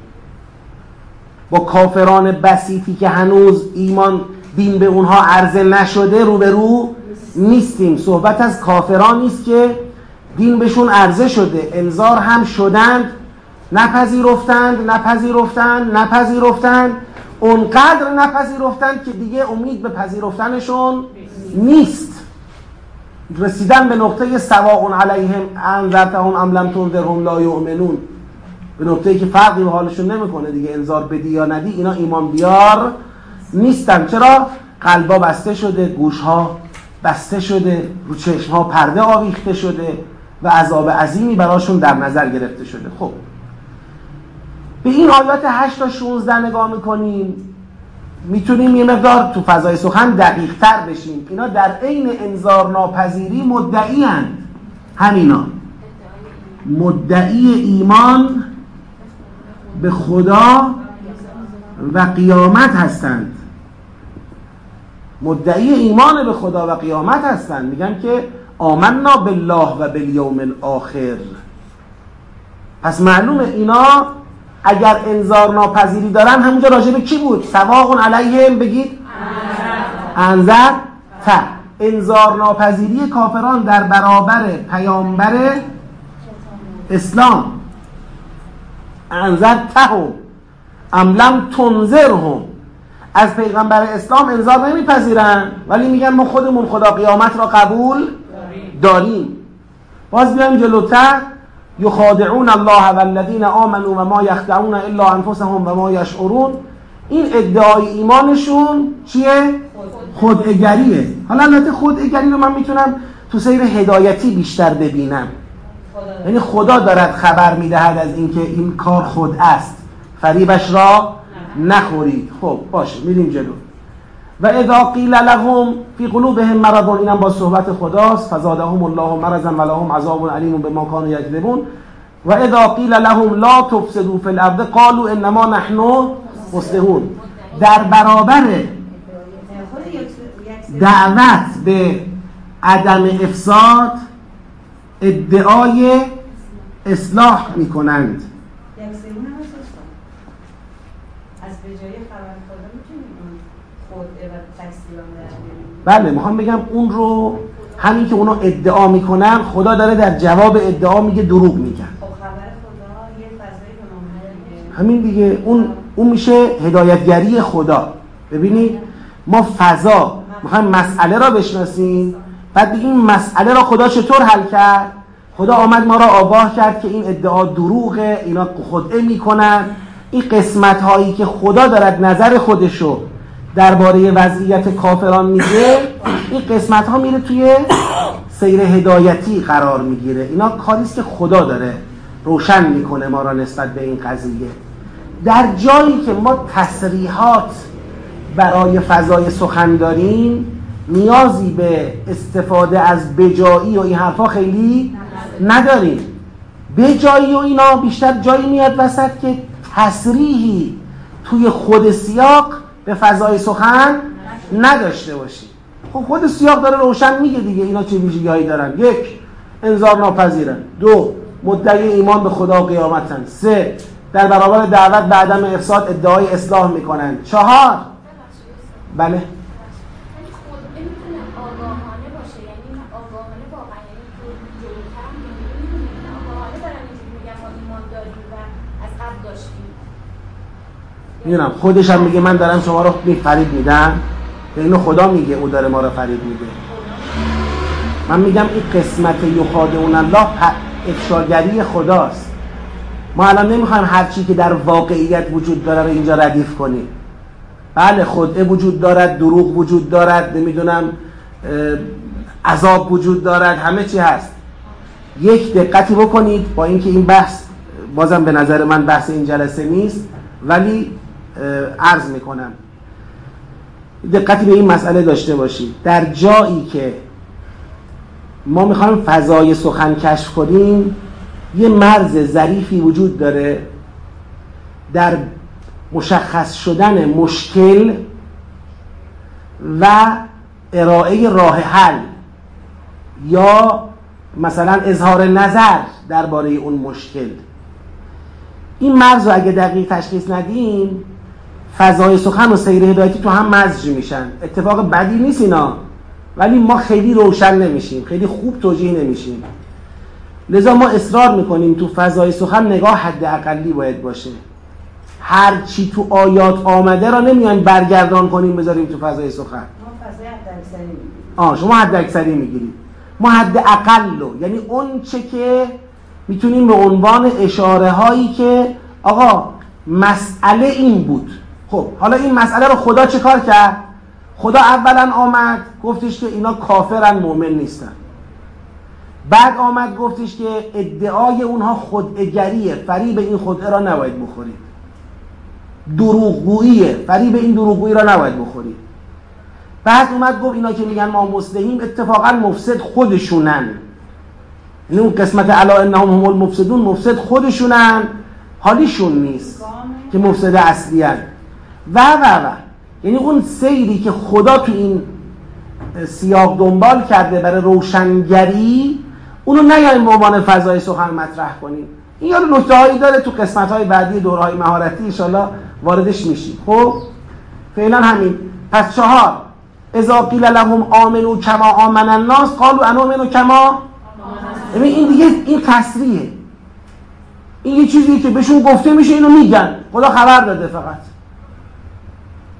با کافران بسیطی که هنوز ایمان دین به اونها عرضه نشده روبرو نیستیم. صحبت از کافرانی است که دین بهشون عرضه شده. انذار هم شدند نپذیرفتند نپذیرفتند نپذیرفتند. اونقدر نپذیرفتند که دیگه امید به پذیرفتنشون نیست. رسیدن به نقطه سواء علیهم انذرتهم ام لم تنذرهم لا یؤمنون. به نقطه که فرقی به حالشون نمی‌کنه دیگه. انذار بدی یا ندی اینا ایمان بیار نیستن. چرا؟ قلبا بسته شده گوشها بسته شده رو چشمها پرده آویخته شده. و عذاب عظیمی براشون در نظر گرفته شده. خب. به این آیات 8 تا 16 نگاه می‌کنیم می‌تونیم یه مقدار تو فضای سخن دقیق تر بشیم. اینا در عین انذار ناپذیری مدعی هند. همینا. مدعی ایمان به خدا و قیامت هستند. مدعی ایمان به خدا و قیامت هستند. میگن که آمنا بالله و بالیوم الاخر. پس معلومه اینا اگر انذار ناپذیری دارن همونجا راجع به کی بود؟ سواء علیهم بگید. انذر ت انذار ناپذیری کافران در برابر پیامبر اسلام. انذر تهم ام لم تنذرهم. از پیغمبر اسلام انذار نمیپذیرن ولی میگن ما خودمون خدا قیامت را قبول داریم باز بیایم جلوتر. یخادعون الله والذین آمنوا و ما یخدعون الا انفسهم و ما یشعرون. این ادعای ایمانشون چیه؟ خوداگریه حالا البته خوداگری رو من می‌تونم تو سیر هدایتی بیشتر ببینم. یعنی خدا دارد خبر می‌دهد از اینکه این کار خود است. فریبش را نخورید. خب باشه میریم جلو. و اذا قیل لهم فی قلوبهم مرض اینم با صحبت خداست. فزادهم الله مرضا و لهم عذاب علیم بما كانوا یکذبون. و اذا قیل لهم لا تفسدوا فی الارض قالوا انما نحن مصلحون در برابر دعوت به عدم افساد ادعای اصلاح می بله می‌خوام بگم اون رو همین که اونو ادعا می‌کنن خدا داره در جواب ادعا میگه دروغ میگن. خب همین دیگه اون اون میشه هدایتگری خدا. ببینید ما فضا می‌خوایم مسئله را بشناسیم بعد بگیم این مسئله را خدا چطور حل کرد؟ خدا آمد ما را آگاه کرد که این ادعا دروغه اینا خدعه می‌کنن. این قسمت هایی که خدا دارد نظر خودشو درباره وضعیت کافران میگه این قسمت ها میره توی سیر هدایتی قرار می‌گیره. اینا کاریست که خدا داره روشن می‌کنه ما را نسبت به این قضیه. در جایی که ما تصریحات برای فضای سخن داریم نیازی به استفاده از بجایی و این حرفا خیلی نداریم. بجایی و اینا بیشتر جایی میاد وسط که تصریحی توی خود سیاق به فضای سخن نداشته باشی. خب خود سیاق داره روشن میگه دیگه اینا چه ویژگیهایی دارن؟ یک انذار ناپذیرن. دو مدعی ایمان به خدا و قیامتن. سه در برابر دعوت به عدم افساد ادعای اصلاح می‌کنن. چهار بله؟ می‌دونم خودش هم میگه من دارم شما رو فریب میدم. به اینو خدا میگه او داره ما رو فریب میده. من میگم این قسمت اون الله افشاگری خداست. ما الان نمی‌خوایم هر چی که در واقعیت وجود داره رو اینجا ردیف کنیم. بله خدعه وجود دارد دروغ وجود دارد نمی‌دونم عذاب وجود دارد همه چی هست. یک دقتی بکنید با اینکه این بحث بازم به نظر من بحث این جلسه نیست ولی عرض می‌کنم. دقتی به این مسئله داشته باشید. در جایی که ما می‌خوایم فضای سخن کشف کنیم یه مرز ظریفی وجود داره. در مشخص شدن مشکل و ارائه راه حل یا مثلا اظهار نظر درباره اون مشکل. این مرز رو اگه دقیق تشخیص ندیم فضای سخن و سیر هدایتی تو هم مزج میشن. اتفاق بدی نیست اینا. ولی ما خیلی روشن نمیشیم. خیلی خوب توجیه نمیشیم. لذا ما اصرار می‌کنیم تو فضای سخن نگاه حد اقلی باید باشه. هر چی تو آیات آمده را نمیایم برگردان کنیم بذاریم تو فضای سخن. آه شما حد اکثری می‌گیرید. ما حد اقل رو یعنی اون چه که می‌تونیم به عنوان اشاره هایی که آقا مسئله این بود. خب حالا این مسئله رو خدا چه کار کرد؟ خدا اولا آمد گفتش که اینا کافرن مؤمن نیستن. بعد آمد گفتش که ادعای اونها خودگریه فریب این خودعه را نباید بخورید. دروغگوییه فریب این دروغگویی را نباید بخورید. بعد اومد گفت اینا که میگن ما مسلمیم اتفاقا مفسد خودشونن. یعنی اون قسمت علا انهم هم المفسدون مفسد خودشونن حالیشون نیست که مفسد اصلی هن. و و و. یعنی اون سیری که خدا تو این سیاق دنبال کرده برای روشنگری اونو نیایم به عنوان فضای سخن مطرح کنیم. این یارو نکته هایی داره تو قسمت های بعدی دورهای مهارتی انشالله واردش میشیم. خب؟ فعلا همین. پس چهار. اذا قیل لهم آمنو کما آمن الناس قالوا انؤمن کما؟ ببین این دیگه این تصریحه این یه چیزی که بهشون گفته میشه اینو میگن. خدا خبر داده فقط.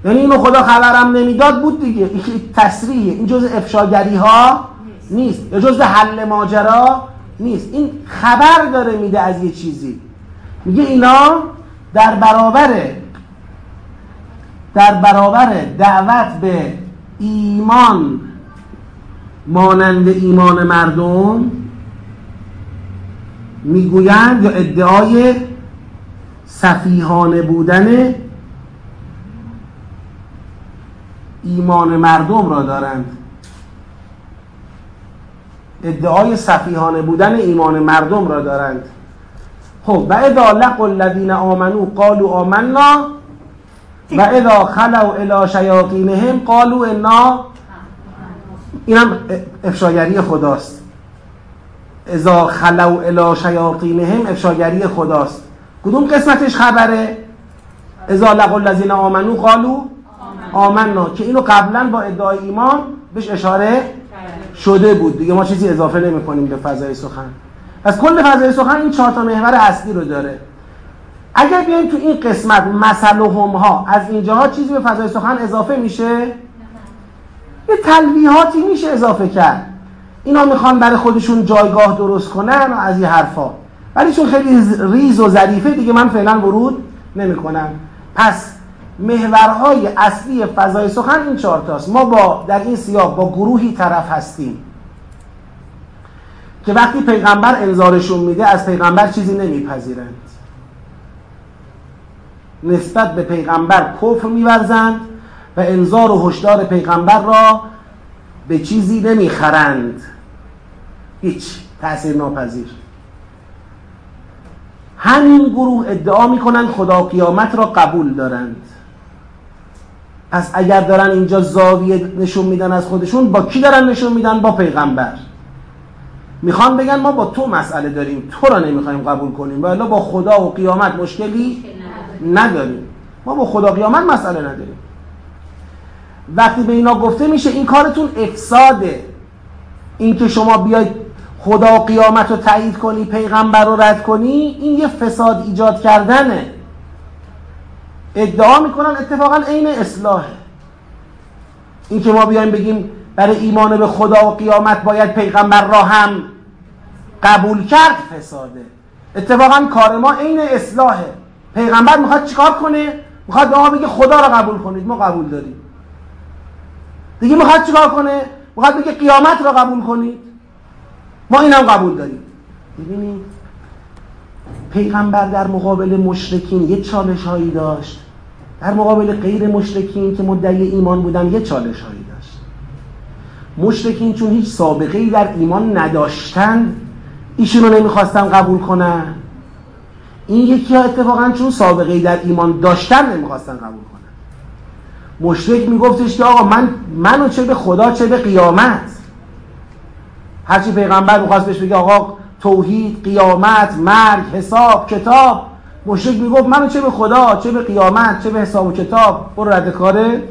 یعنی اینو خدا خبرم نمی‌داد بود دیگه. این تصریحه این جز افشاگری ها نیست. یا جز حل ماجرا نیست. این خبر داره میده از یه چیزی. میگه اینا در برابر در برابر دعوت به ایمان مانند ایمان مردم می‌گویند یا ادعای سفیهانه بودن ایمان مردم را دارند. ادعای سفیهانه بودن ایمان مردم را دارند. خب و اذا لقوا الذین آمنو قالوا آمنا و اذا خلوا الى شیاطینهم قالوا انا اینم افشاگری خداست. اذا خلوا الى شیاطینهم افشاگری خداست. کدوم قسمتش خبره؟ اذا لقوا الذین آمنو قالوا آمنا که اینو قبلا با ادعای ایمان بهش اشاره شده بود. دیگه ما چیزی اضافه نمی کنیم به فضای سخن. از کل فضای سخن این چهار تا محور اصلی رو داره. اگر بیایم تو این قسمت و هم ها از اینجاها چیزی به فضای سخن اضافه میشه؟ یه تلویحاتی میشه اضافه کرد. اینا می‌خوان برای خودشون جایگاه درست کنن و از این حرفا. ولی چون خیلی ریز و ظریفه دیگه من فعلا ورود نمی‌کنم. پس محورهای اصلی فضای سخن این چهارتاست ما با در این سیاق با گروهی طرف هستیم. که وقتی پیغمبر انذارشون میده از پیغمبر چیزی نمیپذیرند. نسبت به پیغمبر کفر میورزند و انذار و هشدار پیغمبر را به چیزی نمی‌خرند. هیچ تأثیر ناپذیر. همین گروه ادعا می‌کنند خدا قیامت را قبول دارند. پس اگر دارن اینجا زاویه نشون میدن از خودشون با کی دارن نشون میدن؟ با پیغمبر. می‌خوان بگن ما با تو مسئله داریم. تو را نمی‌خوایم قبول کنیم. و با خدا و قیامت مشکلی نداریم. ما با خدا قیامت مسئله نداریم. وقتی به اینا گفته میشه این کارتون افساده. این که شما بیاید خدا و قیامت رو تایید کنی پیغمبر رو رد کنی این یه فساد ایجاد کردنه. ادعا می‌کنن اتفاقا عین اصلاحه. این که ما بیایم بگیم برای ایمان به خدا و قیامت باید پیغمبر را هم قبول کرد فساده. اتفاقا کار ما عین اصلاحه. پیغمبر می‌خواد چیکار کنه؟ می‌خواد به ما بگه خدا را قبول کنید ما قبول داریم. دیگه می‌خواد چیکار کنه؟ می‌خواد بگه قیامت را قبول کنید. ما اینم قبول داریم. ببینید پیغمبر در مقابل مشرکین یه چالش هایی داشت. در مقابل غیر مشرکین که مدعی ایمان بودن یه چالش هایی داشت. مشرکین چون هیچ سابقه ای در ایمان نداشتن ایشونو نمی‌خواستن قبول کنن. این یکی ها اتفاقا چون سابقه ای در ایمان داشتن نمی‌خواستن قبول کنن. مشرک میگفتش که آقا من منو چه به خدا چه به قیامت. هرچی پیغمبر می‌خواست بهش بگه آقا توحید قیامت مرگ حساب کتاب. مشرک می‌گفت منو چه به خدا چه به قیامت چه به حساب و کتاب برو رد کاره.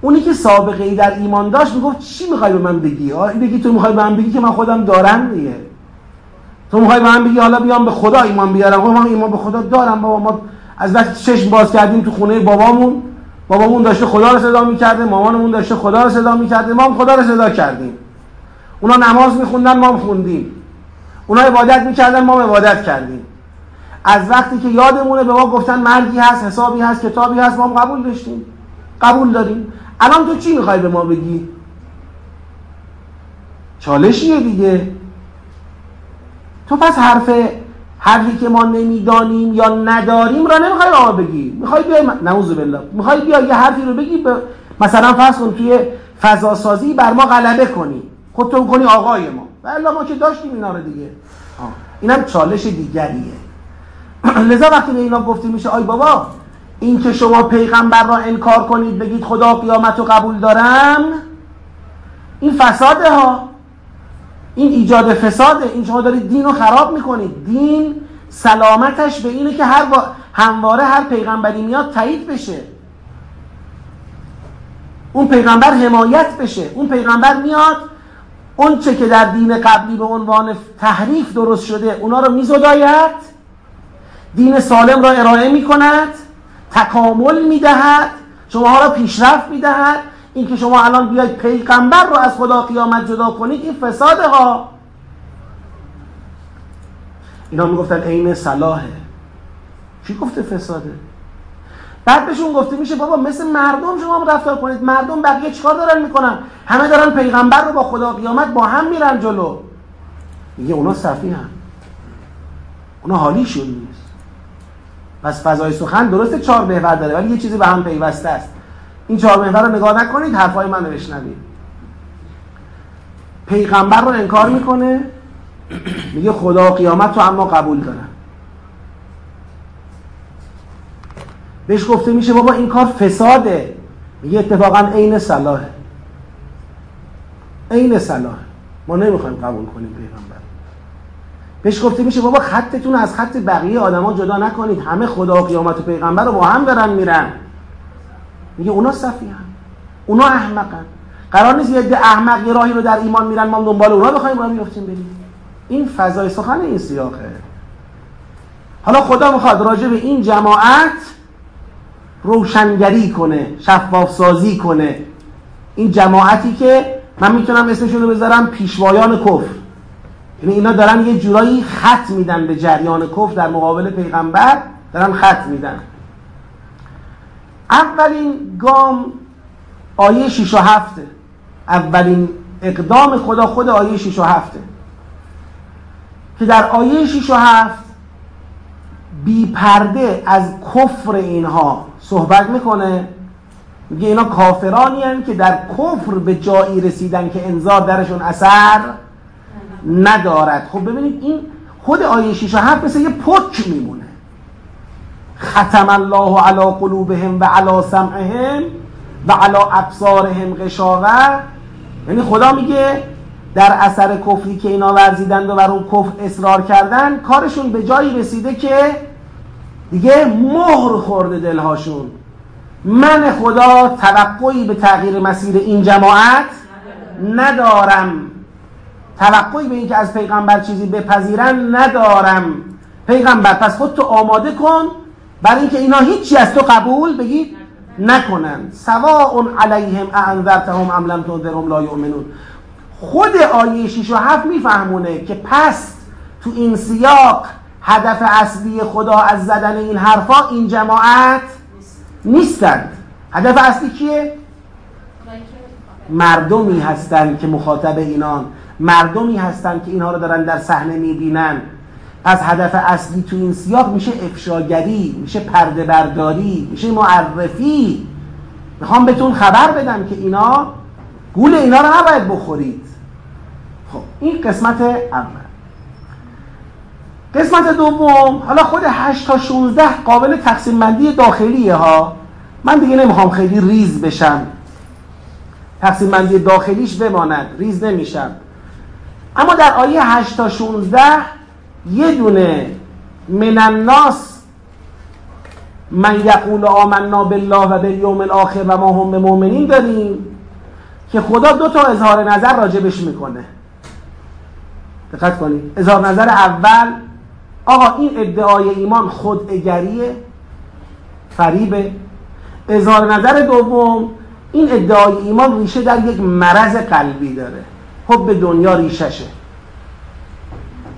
اونی که سابقه ای در ایمان داشت می‌گفت چی می‌خوای به من بگی؟ بگی تو می‌خوای به من بگی که من خودم دارم دیگه. تو می‌خوای به من بگی حالا بیام به خدا ایمان بیارم. خب من ایمان به خدا دارم بابا ما از وقتی چشم باز کردیم تو خونه بابامون بابامون داشته خدا رو صدا می‌کرده مامانمون داشته خدا رو صدا می‌کرده ما هم خدا رو صدا کردیم. اونا نماز میخوندن ما هم خوندیم. اونا عبادت می‌کردن ما هم عبادت کردیم. از وقتی که یادمونه به ما گفتن مرگی هست حسابی هست کتابی هست ما هم قبول داشتیم. قبول داریم. الان تو چی می‌خوای به ما بگی؟ چالشیه دیگه. تو پس حرف حرفی که ما نمی‌دانیم یا نداریم را نمی‌خوای ما بگی. می‌خوای بیای نعوذ بالله. می‌خوای بیای یه حرفی رو بگی به مثلا فرض کن توی فضا سازی بر ما غلبه کنی. خودتون کنی آقای ما. بله ما که داشتیم اینا رو دیگه. اینم چالش دیگریه. لذا وقتی به اینا گفته میشه آی بابا این که شما پیغمبر را انکار کنید بگید خدا قیامت رو قبول دارم این فساده ها این ایجاد فساده این شما دارید دین رو خراب می‌کنید. دین سلامتش به اینه که هر با... همواره هر پیغمبری میاد تایید بشه. اون پیغمبر حمایت بشه. اون پیغمبر میاد اون چه که در دین قبلی به عنوان تحریف درست شده اونا رو میزداید. دین سالم را ارائه می کند تکامل می دهد شما را پیشرفت می دهد اینکه شما الان بیاید پیغمبر رو از خدا قیامت جدا کنید این فساده ها اینا می‌گفتن عین صلاحه. چی گفته فساده؟ بعد بهشون گفته میشه بابا مثل مردم شما رفتار کنید. مردم بقیه چیکار دارن می‌کنن؟ همه دارن پیغمبر رو با خدا قیامت با هم میرن جلو. میگه اونا صفی هم. اونا حالیشون. پس فضای سخن درسته چهار محور داره ولی یه چیزی به هم پیوسته است. این چهار محور رو نگاه نکنید حرفای من رو بشنوید. پیغمبر رو انکار می‌کنه میگه خدا و قیامت رو اما قبول دارن بهش گفته میشه بابا این کار فساده. میگه اتفاقا عین صلاحه. عین صلاحه. ما نمی‌خوایم قبول کنیم پیغمبر. بهش گفته میشه بابا خطتون از خط بقیه آدما جدا نکنید. همه خدا و قیامت و پیغمبر رو با هم دارن میرن. میگه اونا صفی هم اونا احمقن. قرار نیست یه احمق یه راهی رو در ایمان میرن ما دنبال اونا بخوایم راه بیفتیم بریم. این فضای سخن این سیاقه. حالا خدا می‌خواد راجع به این جماعت روشنگری کنه شفاف سازی کنه. این جماعتی که من می‌تونم اسمشون رو بذارم پیشوایان کفر. یعنی اینا دارن یه جورایی خط میدن به جریان کفر در مقابل پیغمبر دارن خط میدن. اولین گام آیه 6 و 7 اولین اقدام خدا خود آیه 6 و 7 که در آیه 6 و 7 بی پرده از کفر اینها صحبت می‌کنه. میگه اینا کافرانی که در کفر به جایی رسیدن که انذار درشون اثر ندارد. خب ببینید این خود آیه 6 و 7 مثل یه پک میمونه. ختم الله علی قلوبهم و علی سمعهم و علی ابصارهم غشاوه. یعنی خدا میگه در اثر کفری که اینا ورزیدند و بر اون کفر اصرار کردن کارشون به جایی رسیده که دیگه مهر خورده دلهاشون. من خدا توقعی به تغییر مسیر این جماعت ندارم. توقعی به اینکه از پیغمبر چیزی بپذیرن ندارم. پیغمبر پس خودتو آماده کن برای اینکه اینا هیچی از تو قبول بگید نکنن. سواء علیهم اعنذرتهم ام لم تنذرهم لا یؤمنون. خود آیه 6 و 7 میفهمونه که پس تو این سیاق هدف اصلی خدا از زدن این حرفا این جماعت نیستند هدف اصلی کیه؟ مردمی هستند که مخاطب اینان. مردمی هستند که اینها رو دارن در صحنه می‌بینن. پس هدف اصلی تو این سیاق میشه افشاگری میشه پرده برداری میشه معرفی. می‌خوام بهتون خبر بدم که اینا گول اینا رو نباید بخورید. خب این قسمت اول. قسمت دوم حالا خود 8 تا 16 قابل تقسیم بندی داخلیه ها. من دیگه نمی‌خوام خیلی ریز بشم. تقسیم بندی داخلیش بماند ریز نمیشم. اما در آیه 8 تا 16 یه دونه من الناس من یقول آمنا بالله و بالیوم الاخر و ما هم به مؤمنین داریم که خدا دو تا اظهار نظر راجبش می‌کنه. دقت کنید. اظهار نظر اول آقا این ادعای ایمان خوداگریه فریبه. اظهار نظر دوم این ادعای ایمان ریشه در یک مرض قلبی داره. به دنیا ریششه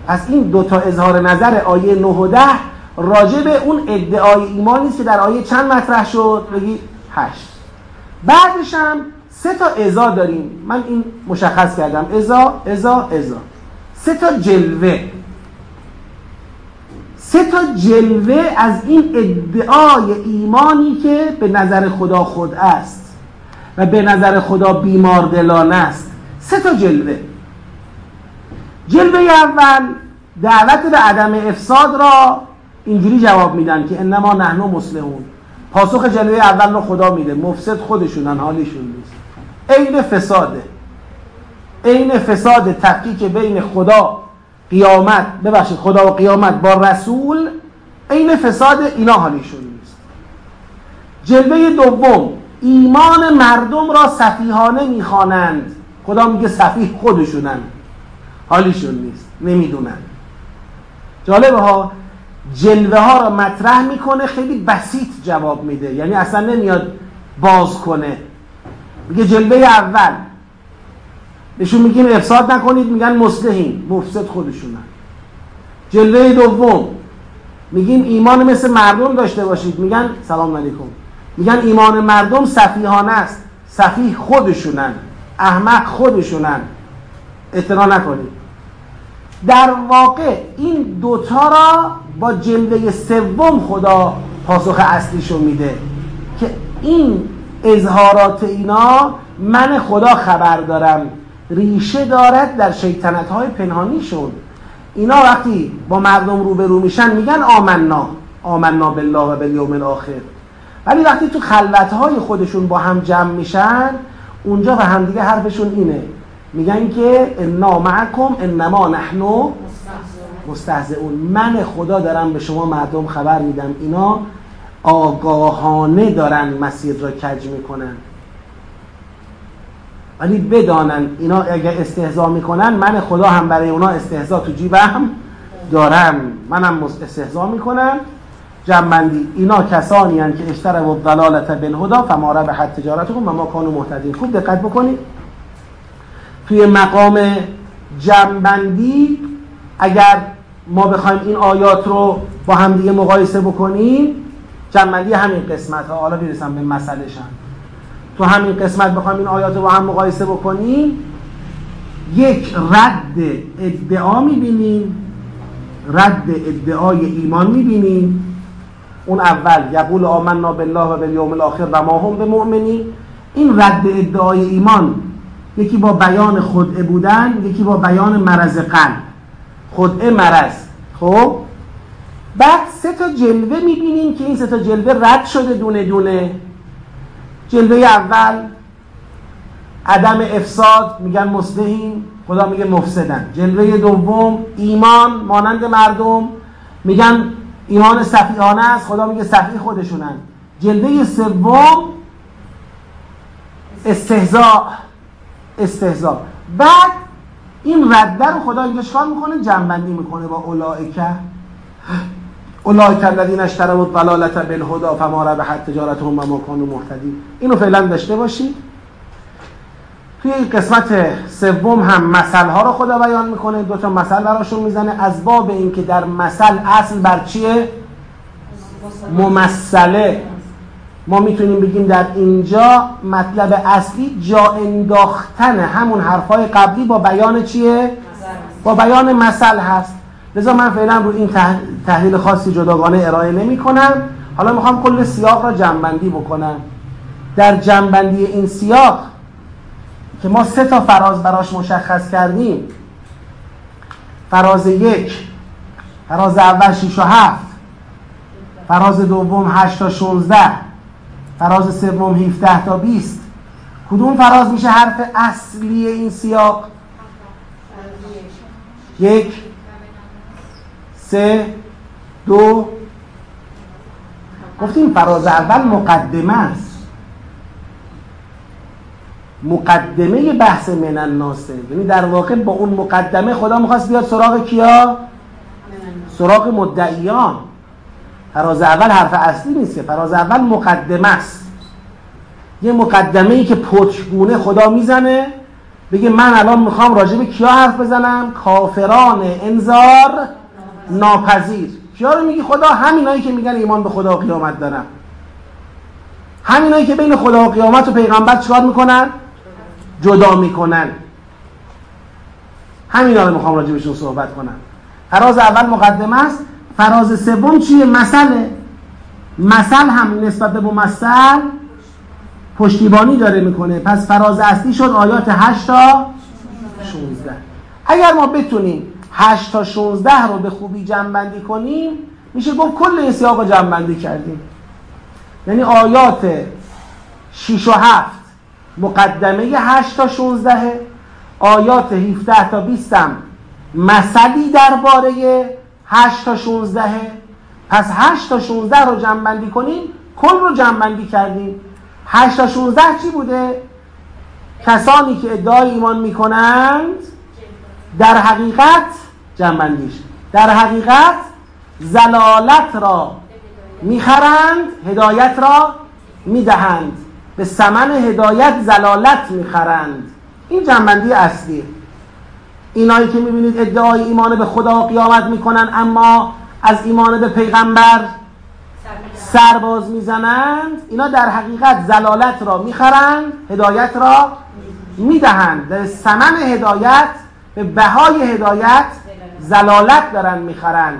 پس این دوتا اظهار نظر آیه 9 و 10 راجع به اون ادعای ایمانی که در آیه چند مطرح شد؟ بگید 8 بعدش هم سه تا ازا داریم. من این مشخص کردم. ازا ازا ازا سه تا جلوه. سه تا جلوه از این ادعای ایمانی که به نظر خدا خود است و به نظر خدا بیمار دلانه است. سه تا جلوه. جلوه اول دعوت به عدم افساد را اینجوری جواب میدن که انما نحن مسلمون. پاسخ جلوه اول رو خدا میده. مفسد خودشونن حالیشون نیست. عین فساده. عین فساد تفکیک بین خدا قیامت ببخشید خدا و قیامت با رسول عین فساد اینا حالیشون نیست. جلوه دوم ایمان مردم را سفیهانه می‌خوانند. خدا میگه سفیه خودشونن. حالیشون نیست. نمی‌دونن. جالبه ها جلوه ها را مطرح می‌کنه خیلی بسیط جواب میده. یعنی اصلا نمیاد باز کنه. میگه جلوه اول. بهشون میگیم افساد نکنید میگن مصلحین. مفسد خودشونن. جلوه دوم. میگیم ایمان مثل مردم داشته باشید. میگن سلام علیکم. میگن ایمان مردم سفیهانه است. سفیه خودشونن. احمق خودشونن. اعتنا نکنید. در واقع این دوتا را با جلوه سوم خدا پاسخ اصلیشو میده که این اظهارات اینا من خدا خبر دارم. ریشه دارد در شیطنت های پنهانیشون. اینا وقتی با مردم روبرو میشن میگن آمنا آمنا بالله و بالیوم الاخر. ولی وقتی تو خلوت های خودشون با هم جمع میشن اونجا و همدیگه حرفشون اینه. میگن که انا معکم انما نحن مستهزئون. من خدا دارم به شما مردم خبر میدم. اینا آگاهانه دارن مسیر را کج می‌کنن. ولی بدانن اینا اگر استهزا می‌کنن من خدا هم برای اونا استهزا تو جیبم دارم. منم استهزا می‌کنم. جنبندی اینا کسانی هن که اشتر و ضلالت بالهدا فما ربحت تجارتهم و ما کانوا مهتدین خوب دقت بکنید. توی مقام جنبندی اگر ما بخوایم این آیات رو با همدیگه مقایسه بکنیم جنبندی همین قسمت ها. حالا بیرسم به مسئله شن تو همین قسمت بخوایم این آیات رو با هم مقایسه بکنیم یک رد ادعا می‌بینیم رد ادعای ایمان می‌بینیم. اون اول یقول آمنا بالله و بالیوم الاخر و ما هم به مؤمنین این رد ادعای ایمان یکی با بیان خدعه بودن یکی با بیان مرض قلب. خدعه مرض. خب؟ بعد سه تا جلوه می‌بینیم که این سه تا جلوه رد شده دونه دونه. جلوه اول عدم افساد میگن مصلحین خدا میگه مفسدن. جلوه دوم ایمان مانند مردم میگن ایمان صفیانه است خدا میگه صفی خودشونن. جلوه سوم استهزاء استهزاء بعد این رده رو خدا اینجا چکار می‌کنه؟ جنبندی می‌کنه با اولائکه اولئک الذین اشتروا الضلالة بالهدى فما ربحت تجارتهم و ما كانوا مهتدین اینو فعلا داشته باشید. توی قسمت سوم هم مثل ها رو خدا بیان می‌کنه. دو تا مثل براشون می‌زنه. از باب اینکه در مثل اصل بر چیه؟ ممثله. ما می‌تونیم بگیم در اینجا مطلب اصلی جا انداختن همون حرفای قبلی با بیان چیه؟ با بیان مثل هست. لذا من فعلا رو این تحلیل خاصی جداگانه ارائه نمی کنم حالا می‌خوام کل سیاق را جنبندی بکنم. در جنبندی این سیاق که ما سه تا فراز براش مشخص کردیم. فراز یک فراز اول 6 و 7 فراز دوم 8 تا 16 فراز سوم 17 تا 20 کدوم فراز میشه حرف اصلی این سیاق؟ یک سه دو. گفتیم فراز اول مقدمه است. مقدمه بحث من الناسه یعنی در واقع با اون مقدمه خدا می‌خواست بیاد سراغ کیا؟ سراغ مدعیان. فراز اول حرف اصلی نیست که فراز اول مقدمه است. یه مقدمه ای که پتگونه خدا می‌زنه بگه من الان می‌خوام راجع به کیا حرف بزنم؟ کافران انذار ناپذیر. کیا رو میگی خدا؟ همینایی که میگن ایمان به خدا و قیامت دارم همینایی که بین خدا و قیامت و پیغمبر چکار می‌کنن؟ جدا می‌کنن. همینا رو می‌خوام راجع بهشون صحبت کنم. فراز اول مقدمه است. فراز سوم چیه؟ مسئله مثل هم نسبت به ممثل پشتیبانی داره می‌کنه. پس فراز اصلی شد آیات 8 تا 16 اگر ما بتونیم 8 تا 16 رو به خوبی جمع کنیم میشه گفت کل این سیاق رو جمع کردیم. یعنی آیات 6 و 7 مقدمه 8 تا 16 آیات 17 تا 20 هم مثلی درباره 8 تا 16 پس 8 تا 16 رو جمع کنیم کل رو جمع کردیم. 8 تا 16 چی بوده؟ کسانی که ادعای ایمان می‌کنند در حقیقت جنبندیش در حقیقت زلالت را می‌خرند هدایت را می‌دهند. به سمن هدایت زلالت می‌خرند. این جنبندی اصلی. اینایی که می‌بینید ادعای ایمان به خدا قیامت می‌کنن اما از ایمان به پیغمبر سرباز می‌زنند اینا در حقیقت زلالت را می‌خرند هدایت را می‌دهند. به سمن هدایت به بهای هدایت زلالت دارن می‌خرن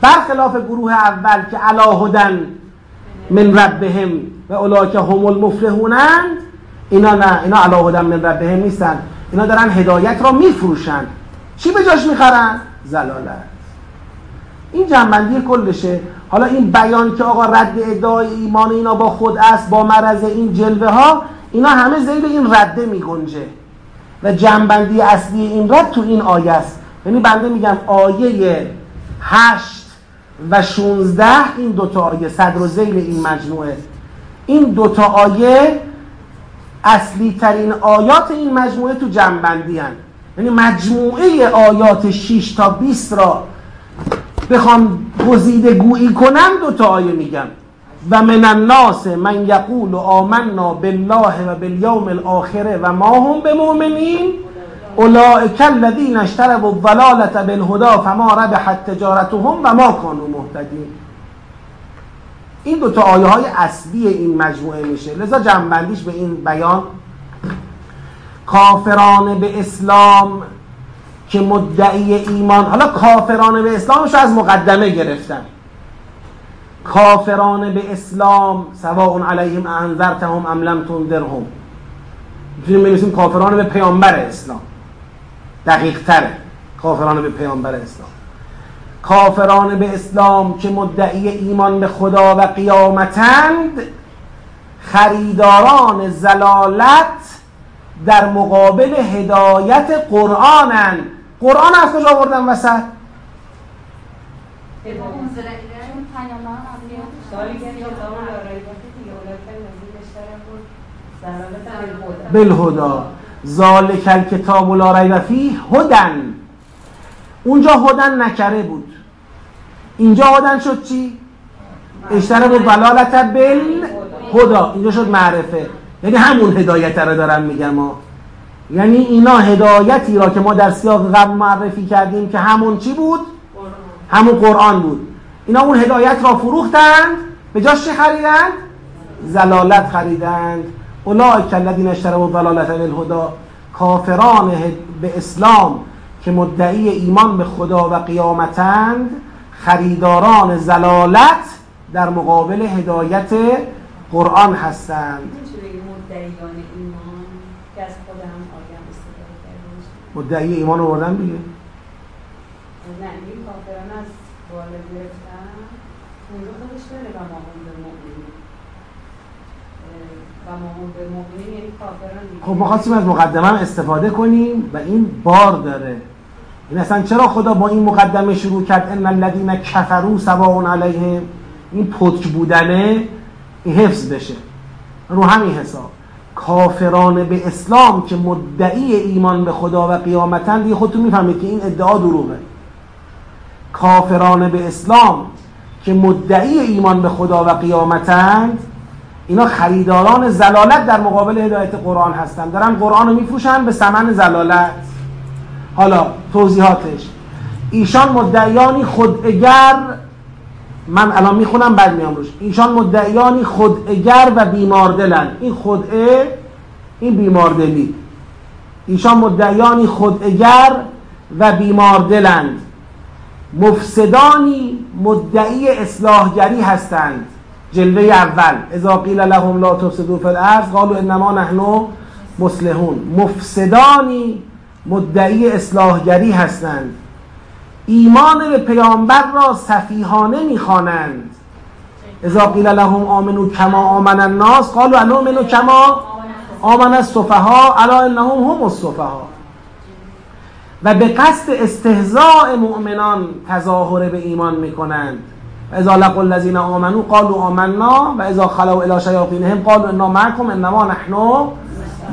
برخلاف گروه اول که علاهدن من ربهم و اولاک هم المفلحونند اینا نه اینا علاهدن من ربهم نیستن. اینا دارن هدایت را میفروشن. چی به جاش می‌خرن؟ زلالت. این جنبندی کلشه. حالا این بیان که آقا رد ادعای ایمان اینا با خود است با مرض این جلوه ها اینا همه زیر این رده می گنجه و جنبندی اصلی این رد تو این آیه است. یعنی بنده میگم آیه هشت و 16 این دوتا آیه صدر و زیل این مجموعه. این دوتا آیه اصلی ترین آیات این مجموعه تو جنبندی هن. یعنی مجموعه آیات 6 تا 20 را بخوام گزیده گویی کنم دو تا آیه میگم. و من الناس من یقول آمنا بالله و بالیوم الاخره و ما هم بمؤمنین. اولئک الذین اشتروا الضلاله بالهدى فما ربحت تجارتهم و ما كانوا مهتدین. این دو تا آیه های اصلی این مجموعه میشه. لذا جنبندیش به این بیان. کافران به اسلام که مدعی ایمان حالا کافران به اسلامش از مقدمه گرفتن. کافران به اسلام سواء علیهم انذرتهم ام لم تنذرهم. می‌تونیم بنویسیم کافران به پیامبر اسلام. دقیق تره کافران به پیامبر اسلام. کافران به اسلام که مدعی ایمان به خدا و قیامتند خریداران زلالت در مقابل هدایت قرآنن. قرآن از کجا آوردن وسط؟ بالهدا ذالک الکتاب لا ریب فیه هدن. اونجا هدن نکره بود. اینجا هدن شد چی؟ اشتره بود ولالت بل هدا. اینجا شد معرفه. یعنی همون هدایت رو دارم میگم ما یعنی اینا هدایتی را که ما در سیاق قبل معرفی کردیم که همون چی بود؟ همون قرآن بود. اینا اون هدایت را فروختند. به جاش چه خریدند؟ زلالت خریدند. اولئک الذین اشتروا الضلاله بالهدى کافران به اسلام که مدعی ایمان به خدا و قیامتند خریداران زلالت در مقابل هدایت قرآن هستند. مدعی ایمان رو بردن دیگه. نه این کافران از بالا گرفتن. اونجا خودش داره و مؤمنین هم یعنی خب ما خواستیم از مقدمه استفاده کنیم و این بار داره. این اصلا چرا خدا با این مقدمه شروع کرد؟ ان الذين كفروا سواء علیهم این پتک بودنه این حفظ بشه. رو همین حساب. کافران به اسلام که مدعی ایمان به خدا و قیامتن دیگه خودتون می‌فهمید که این ادعا دروغه. کافران به اسلام که مدعی ایمان به خدا و قیامتند اینا خریداران زلالت در مقابل هدایت قرآن هستند دارن قرآن رو میفروشن به سمن زلالت. حالا توضیحاتش. ایشان مدعیانی خودگر من الان می‌خونم بعد میام روش. ایشان مدعیانی خودگر و بیماردلن. این خودعه این بیماردلی. ایشان مدعیانی خودگر و بیماردلند مفسدانی مدعی اصلاحگری هستند. جلوه اول. اذا قیل لهم لا تفسدوا فی الارض قالوا انما نحن مصلحون. مفسدانی مدعی اصلاحگری هستند. ایمان به پیامبر را سفیهانه می‌خوانند. اذا قیل لهم آمنو کما آمن الناس قالوا انؤمن کما آمن السفها الا انهم هم السفها و به قصد استهزاء مؤمنان تظاهر به ایمان می‌کنند. و اذا لقوا الذين آمنوا قالوا آمنا و اذا خلوا الى شیاطینهم قالوا انا معكم انما نحن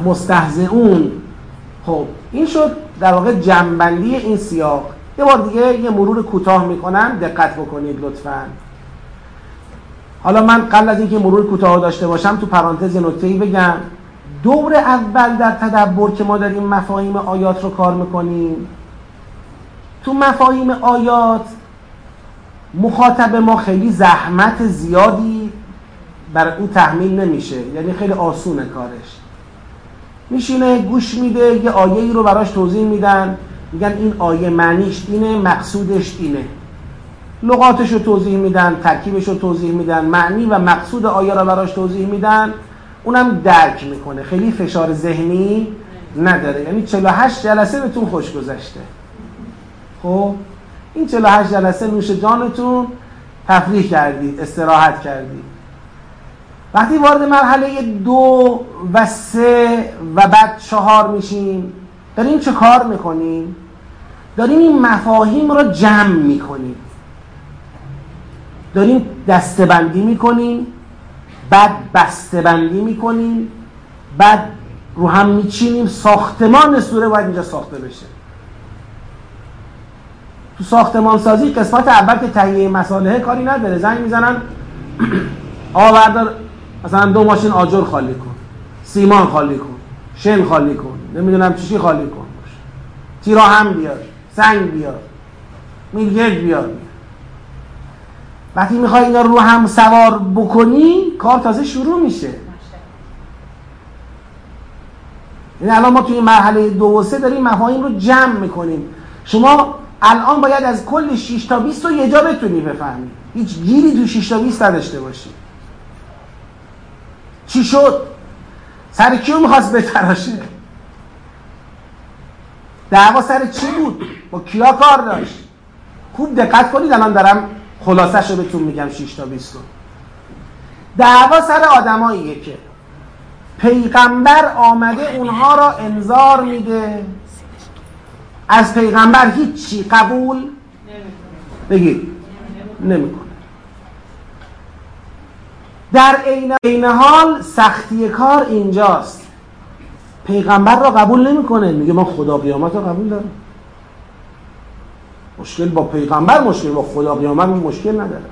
مستهزئون. خب این شد در واقع جنبندی این سیاق. یه بار دیگه یه مرور کوتاه می‌کنم دقت بکنید لطفا. حالا من قبل از اینکه مرور کوتاه داشته باشم تو پرانتز نکته بگم. دور اول در تدبر که ما داریم مفاهیم آیات رو کار می‌کنیم. تو مفاهیم آیات مخاطب ما خیلی زحمت زیادی بر او تحمیل نمیشه. یعنی خیلی آسونه کارش. میشینه گوش میده یه آیه ای رو براش توضیح میدن. میگن این آیه معنیش اینه مقصودش اینه. لغاتش رو توضیح میدن ترکیبش رو توضیح میدن معنی و مقصود آیه را براش توضیح میدن. اونم درک می‌کنه. خیلی فشار ذهنی نداره. یعنی 48 جلسه بهتون خوش گذشته. خب؟ این 48 جلسه نوش جانتون تفریح کردید استراحت کردید وقتی وارد مرحله دو و سه و بعد چهار میشیم داریم چه کار می‌کنیم؟ داریم این مفاهیم رو جمع می‌کنیم. داریم دستبندی می‌کنیم بعد بسته‌بندی می‌کنیم بعد رو هم میچینیم ساختمان سوره باید اینجا ساخته بشه. تو ساختمان سازی قسمت اول که تهیه مساله کاری نداره. زنگ می‌زنن آوردار مثلا دو ماشین آجر خالی کن سیمان خالی کن شن خالی کن نمی‌دونم چیشی خالی کن تیرا هم بیار سنگ بیار میلگرد بیار. وقتی می‌خوای اینا رو هم سوار بکنی کار تازه شروع میشه. یعنی الان ما توی مرحله دو و سه داریم مفاهیم رو جمع می‌کنیم. شما الان باید از کل 6 تا 20 رو یه جا بتونی بفهمی. هیچ گیری تو 6 تا 20 نداشته باشی. چی شد؟ سر کیو می‌خواست بتراشه؟ دعوا سر چی بود؟ با کیا کار داشت؟ خوب دقت کنید الان دارم خلاصش رو بهتون میگم 6 تا 20 رو. دعوا سر آدماییه که پیغمبر آمده اونها را انذار میده. از پیغمبر هیچی قبول بگید نمی‌کنه. در عین حال سختی کار اینجاست. پیغمبر را قبول نمی‌کنه. میگه ما خدا قیامت رو قبول دارم. مشکل با پیغمبر مشکل با خدا قیامت مشکل نداره.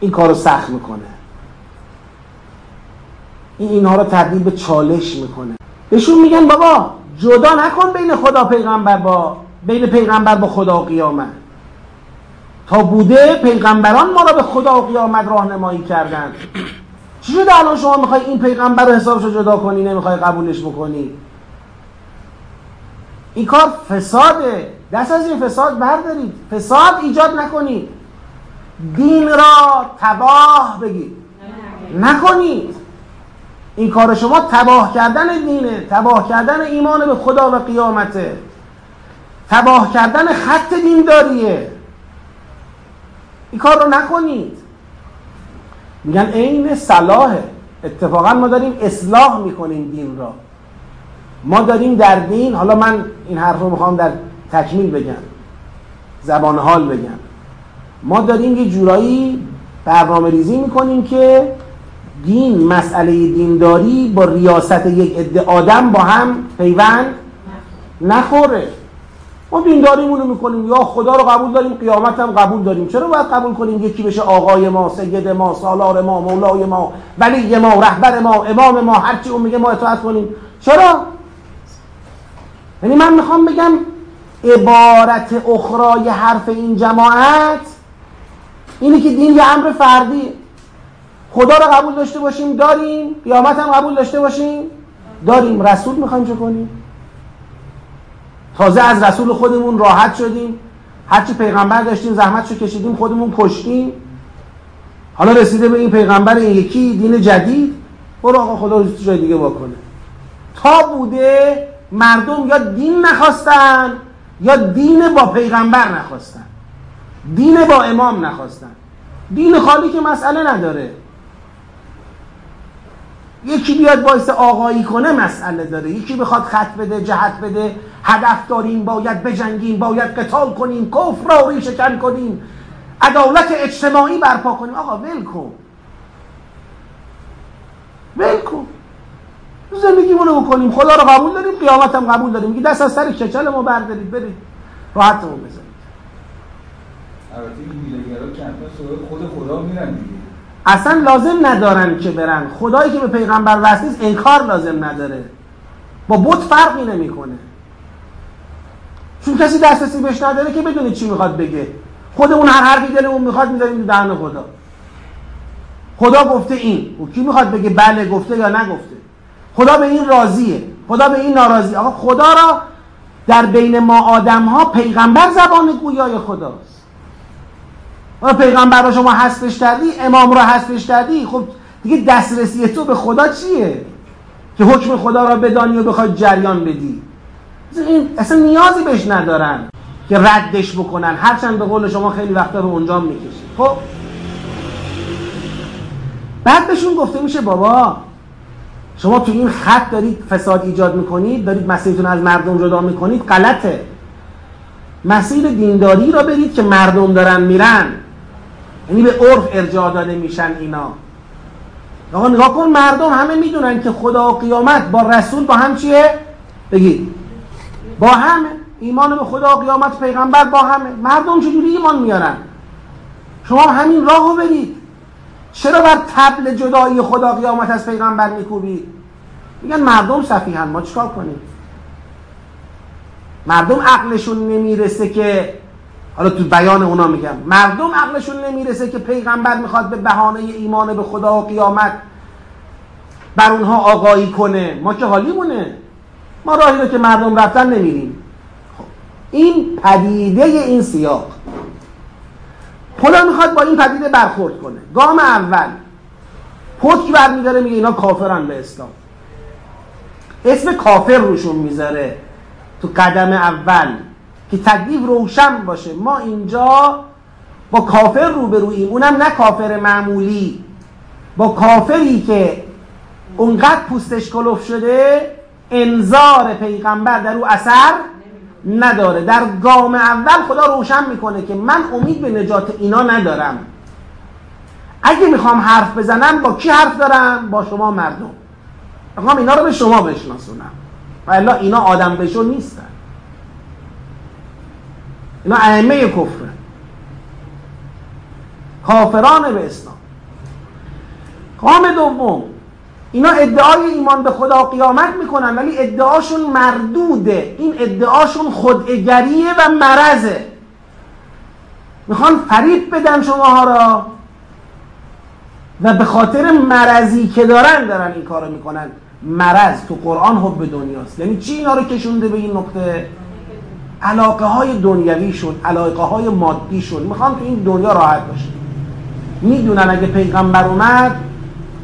این کار رو سخت می‌کنه. این اینها رو تبدیل به چالش می‌کنه. بهشون میگن بابا جدا نکن بین خدا پیغمبر با بین پیغمبر با خدا قیامت. تا بوده پیغمبران ما را به خدا و قیامت راهنمایی کردن. چی شده الان شما می‌خوای این پیغمبر رو حسابش رو جدا کنی نمی‌خوای قبولش بکنی؟ این کار فساده. دست از این فساد بردارید. فساد ایجاد نکنید دین را تباه بگید نکنید این کار شما تباه کردن دینه تباه کردن ایمان به خدا و قیامته. تباه کردن خط دینداریه. این کار رو نکنید. میگن عین صلاحه. اتفاقا ما داریم اصلاح می‌کنیم دین را. ما داریم در دین حالا من این حرف رو می‌خوام در تکمیل بگم. زبان حال بگم. ما داریم یه جورایی برنامه ریزی می‌کنیم که دین مسئله دینداری با ریاست یک عده آدم با هم پیوند نخوره. ما دینداریمون رو می‌کنیم. یا خدا رو قبول داریم قیامت هم قبول داریم. چرا باید قبول کنیم یکی بشه آقای ما سید ما سالار ما مولای ما ولی ما رهبر ما امام ما هرچی اون میگه ما اطاعت کنیم؟ چرا؟ یعنی من می‌خوام بگم عبارت اخرای حرف این جماعت اینه که دین یه امر فردیه. خدا رو قبول داشته باشیم داریم. قیامت هم قبول داشته باشیم. داریم. رسول می‌خوایم چه کنیم؟ تازه از رسول خودمون راحت شدیم. هرچی پیغمبر داشتیم زحمت شو کشیدیم خودمون کشتیم. حالا رسیده به این پیغمبر این یکی دین جدید. برو آقا خدا رو جای دیگه واکنه. تا بوده مردم یا دین نخواستن یا دین با پیغمبر نخواستن. دین با امام نخواستن. دین خالی که مسئله نداره. یکی بیاد باعث آقایی کنه مسئله داره. یکی بخواد خط بده جهت بده. هدف داریم باید بجنگیم باید قتال کنیم کفر را ریشکن کنیم. عدالت اجتماعی برپا کنیم. آقا ول کن. ول کن. رو بکنیم. خدا رو قبول داریم قیامت هم قبول داریم. میگه دست از سر کچل ما بردارید. برید. راحتمون بزنید. البته این که خود خدا میرن دیگه. اصلا لازم ندارن که برن. خدایی که به پیغمبر وصل نیست انکار لازم نداره. با بت فرقی نمی‌کنه. چون کسی دسترسی بهش نداره که بدونی چی می‌خواد بگه. خودمون هر حرفی دلمون می‌خواد می‌ذاریم دهن خدا. خدا گفته این. و کی می‌خواد بگه بله گفته یا نگفته؟ خدا به این راضیه. خدا به این ناراضی. آقا خدا را در بین ما آدم ها پیغمبر زبان گویای خداست. و پیغمبر رو شما حذفش کردی امام رو حذفش کردی خب دیگه دسترسی تو به خدا چیه؟ که حکم خدا را بدانی و بخوای جریان بدی. این اصلا نیازی بهش ندارن که ردش بکنن. هرچند به قول شما خیلی وقتا رو اونجا می‌کشید خب؟ بعد بهشون گفته میشه بابا شما تو این خط دارید فساد ایجاد می‌کنید دارید مسیرتون از مردم جدا می‌کنید غلطه. مسیر دینداری را برید که مردم دارن میرن. یعنی به عرف ارجاع داده میشن اینا. آقا نگاه کن مردم همه می‌دونن که خدا و قیامت با رسول با هم چیه؟ بگید. با همه ایمان به خدا و قیامت پیغمبر با همه مردم چجوری ایمان میارن؟ شما همین راهو برید. چرا بر تبل جدایی خدا قیامت از پیغمبر میکوبید؟ میگن مردم صفیحن ما چیکار کنیم؟ مردم عقلشون نمی‌رسه که حالا تو بیان اونا میگم. مردم عقلشون نمی‌رسه که پیغمبر می‌خواد به بهانه ایمان به خدا و قیامت بر اونها آقایی کنه. ما که حالیمونه. ما راهی رو که مردم رفتن نمیریم خب. این پدیده این سیاق. خدا می‌خواد با این پدیده برخورد کنه. گام اول پتک برمیداره میگه اینا کافرن به اسلام. اسم کافر روشون می‌ذاره. تو قدم اول که تکلیف روشن باشه. ما اینجا با کافر روبرویم اونم نه کافر معمولی. با کافری که اونقدر پوستش کلوف شده انذار پیغمبر در او اثر نداره. در گام اول خدا روشن می‌کنه که من امید به نجات اینا ندارم. اگه می‌خوام حرف بزنم با کی حرف دارم؟ با شما مردم. می‌خوام اینا رو به شما بشناسونم. و الا اینا آدم بشون نیستن. اینا ائمه کفر. کافران به اسلام. قام دوم. اینا ادعای ایمان به خدا قیامت می‌کنن ولی ادعاشون مردوده. این ادعاشون خودگریه و مرزه می‌خوان فریب بدن شماها را. و به خاطر مرضی که دارن دارن این کارو می‌کنن. مرض تو قرآن حب دنیاست. یعنی چی اینا رو کشونده به این نقطه؟ علاقه های دنیویشون علاقه های مادیشون. می‌خوان تو این دنیا راحت باشه می‌دونن اگه پیغمبر اومد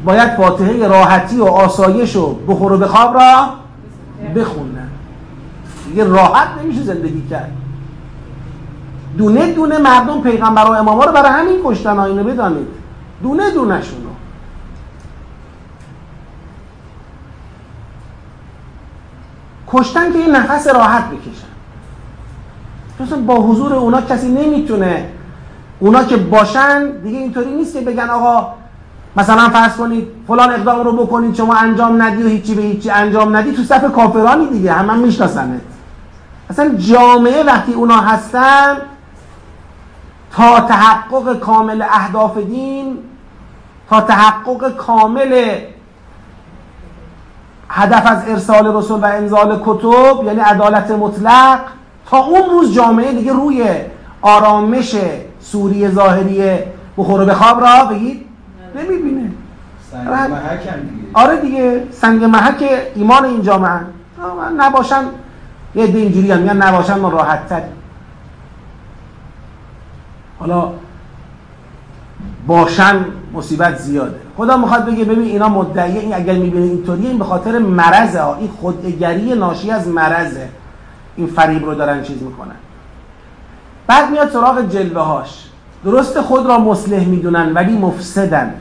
باید فاتحه راحتی و آسایش و بخور و بخواب را بخونن دیگه راحت نمیشه زندگی کرد. دونه دونه مردم پیغمبر و اماما رو برای همین کشتن اینو بدانید. دونه دونه شونو. کشتن که یه نفس راحت بکشن. چون با حضور اونا کسی نمی‌تونه. اونا که باشن دیگه اینطوری نیست که بگن آقا مثلا فرض کنید فلان اقدام رو بکنید شما انجام ندی و هیچی به هیچی انجام ندی تو صف کافرانی دیگه همه هم میشناسنت. اصلا جامعه وقتی اونا هستن تا تحقق کامل اهداف دین تا تحقق کامل هدف از ارسال رسول و انزال کتب یعنی عدالت مطلق تا اون روز جامعه دیگه روی آرامش سوری ظاهری بخور و بخواب را بگید؟ نمی‌بینه. سنگ محک هم دیگه. آره دیگه سنگ محک ایمان این جامعه نباشن یه عده اینجوری هم میگن نباشن ما راحت تر حالا باشن مصیبت زیاده. خدا می‌خواد بگه ببین اینا مدعیه این اگر می‌بینه اینطوریه این به خاطر مرضه ها. این خودگری ناشی از مرضه. این فریب رو دارن چیز می‌کنن. بعد میاد سراغ جلوه هاش درست خود را مصلح می‌دونن ولی مفسدن.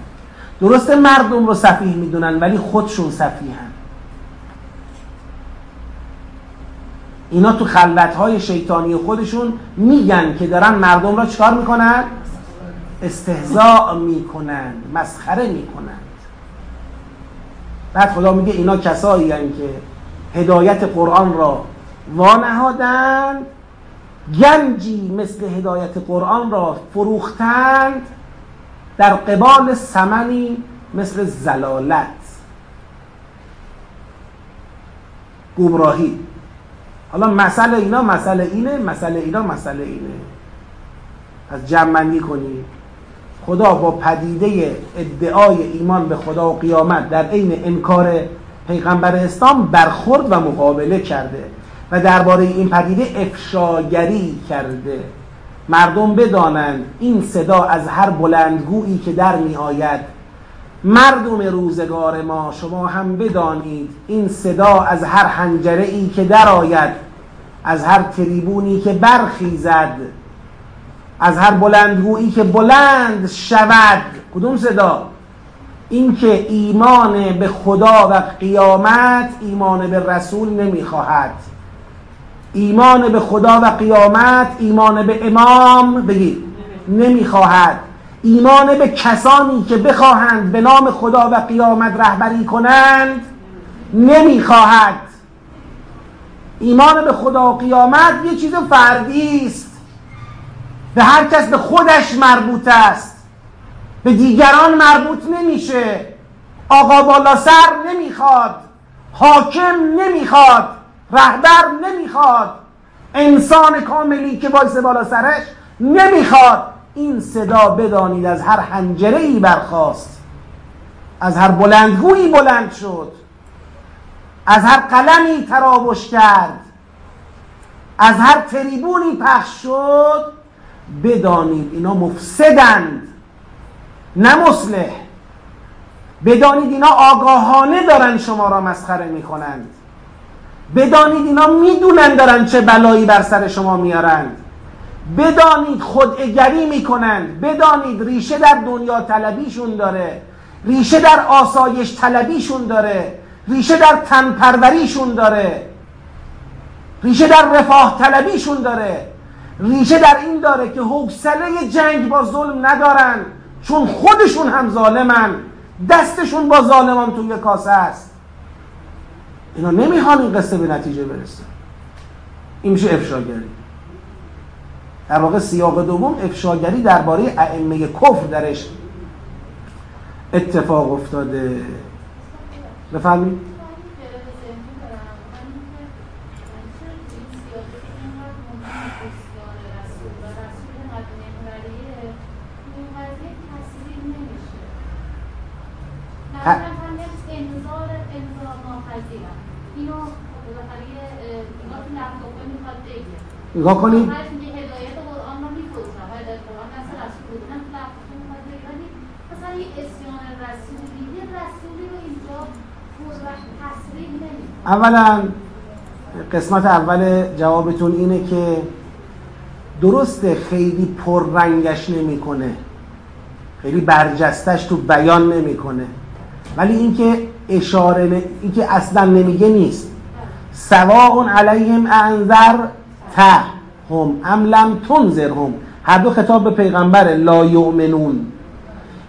درست مردم رو صفیح می‌دونن ولی خودشون صفیحن. اینا تو خلوتهای شیطانی خودشون میگن که دارن مردم را چکار می‌کنن؟ استهزاء می‌کنن مسخره می‌کنن. بعد خدا میگه اینا کسایی که هدایت قرآن را وانهادند گنجی مثل هدایت قرآن را فروختند در قبال سمنی مثل زلالت. گمراهی. حالا مسئله اینا مسئله اینه مسئله اینا مسئله اینه. از جمعندی کنید خدا با پدیده ادعای ایمان به خدا و قیامت در عین انکار پیغمبر اسلام برخورد و مقابله کرده. و درباره این پدیده افشاگری کرده. مردم بدانند این صدا از هر بلندگویی که در می آید مردم روزگار ما شما هم بدانید این صدا از هر حنجره ای که در آید از هر تریبونی که برخیزد از هر بلندگویی که بلند شود. کدوم صدا؟ اینکه ایمان به خدا و قیامت ایمان به رسول نمی‌خواهد. ایمان به خدا و قیامت ایمان به امام بگید نمی‌خواهد. ایمان به کسانی که بخواهند به نام خدا و قیامت رهبری کنند نمی‌خواهد. ایمان به خدا و قیامت یه چیز فردی است. به هر کس به خودش مربوط است. به دیگران مربوط نمیشه. آقا بالا سر نمی‌خواد. حاکم نمی‌خواد. رهبر نمی‌خواد. انسان کاملی که وایس بالا سرش نمی‌خواد. این صدا بدانید از هر حنجره ای برخواست از هر بلندگویی بلند شد. از هر قلمی تراوش کرد. از هر تریبونی پخش شد. بدانید اینا مفسدند. نه مصلح. بدانید اینا آگاهانه دارن شما را مسخره می‌کنند. بدانید اینا می‌دونن دارن چه بلایی بر سر شما میارند بدانید خودعگری می‌کنند بدانید ریشه در دنیا طلبیشون داره. ریشه در آسایش طلبیشون داره. ریشه در تنپروریشون داره. ریشه در رفاه طلبیشون داره. ریشه در این داره که حوصله جنگ با ظلم ندارن. چون خودشون هم ظالمن. دستشون با ظالمان توی کاسه است. اینا نمی‌خوان این قصه به نتیجه برسه. این میشه افشاگری. در واقع سیاق دوم افشاگری درباره ائمه کفر درش اتفاق افتاده. بفرمایید. نگاه کنید اولا قسمت اول جوابتون اینه که درسته خیلی پررنگش نمی‌کنه. خیلی برجستش تو بیان نمی‌کنه. ولی اینکه اشاره اینکه اصلا نمیگه نیست. سواء علیهم انذر ته هم ام لم تنذر هم. هر دو خطاب به پیغمبر لا یؤمنون.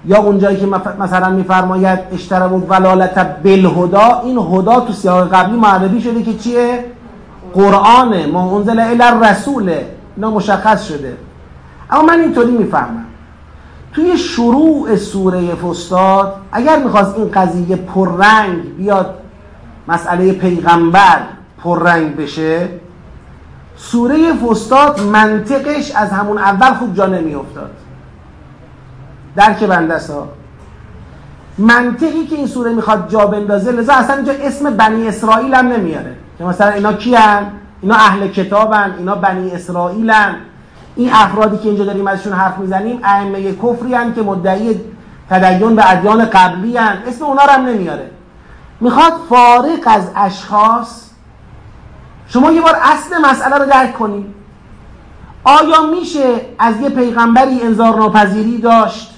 یا اونجایی که مثلا میفرماید اشترب و ولالت بالهدا این هدا تو سیاق قبلی معرفی شده که چیه؟ قرآنه ما انزل الی رسوله اینا مشخص شده. اما من اینطوری می‌فهمم. توی شروع سوره فستاد اگر می‌خواست این قضیه پررنگ بیاد مسئله پیغمبر پررنگ بشه سوره فستاد منطقش از همون اول خوب جا نمیافتاد. درک بنده ها منطقی که این سوره می‌خواد جا بندازه لذا اصلا اینجا اسم بنی اسرائیل هم نمیاره. که مثلا اینا کیان؟ اینا اهل کتابن اینا بنی اسرائیلن. این افرادی که اینجا داریم ازشون حرف می‌زنیم ائمه کفری هن که مدعی تدین به ادیان قبلی هن. اسم اونا رو هم نمیاره. می‌خواد فارق از اشخاص شما یه بار اصل مسئله رو درک کنید آیا میشه از یه پیغمبری انذار ناپذیری داشت؟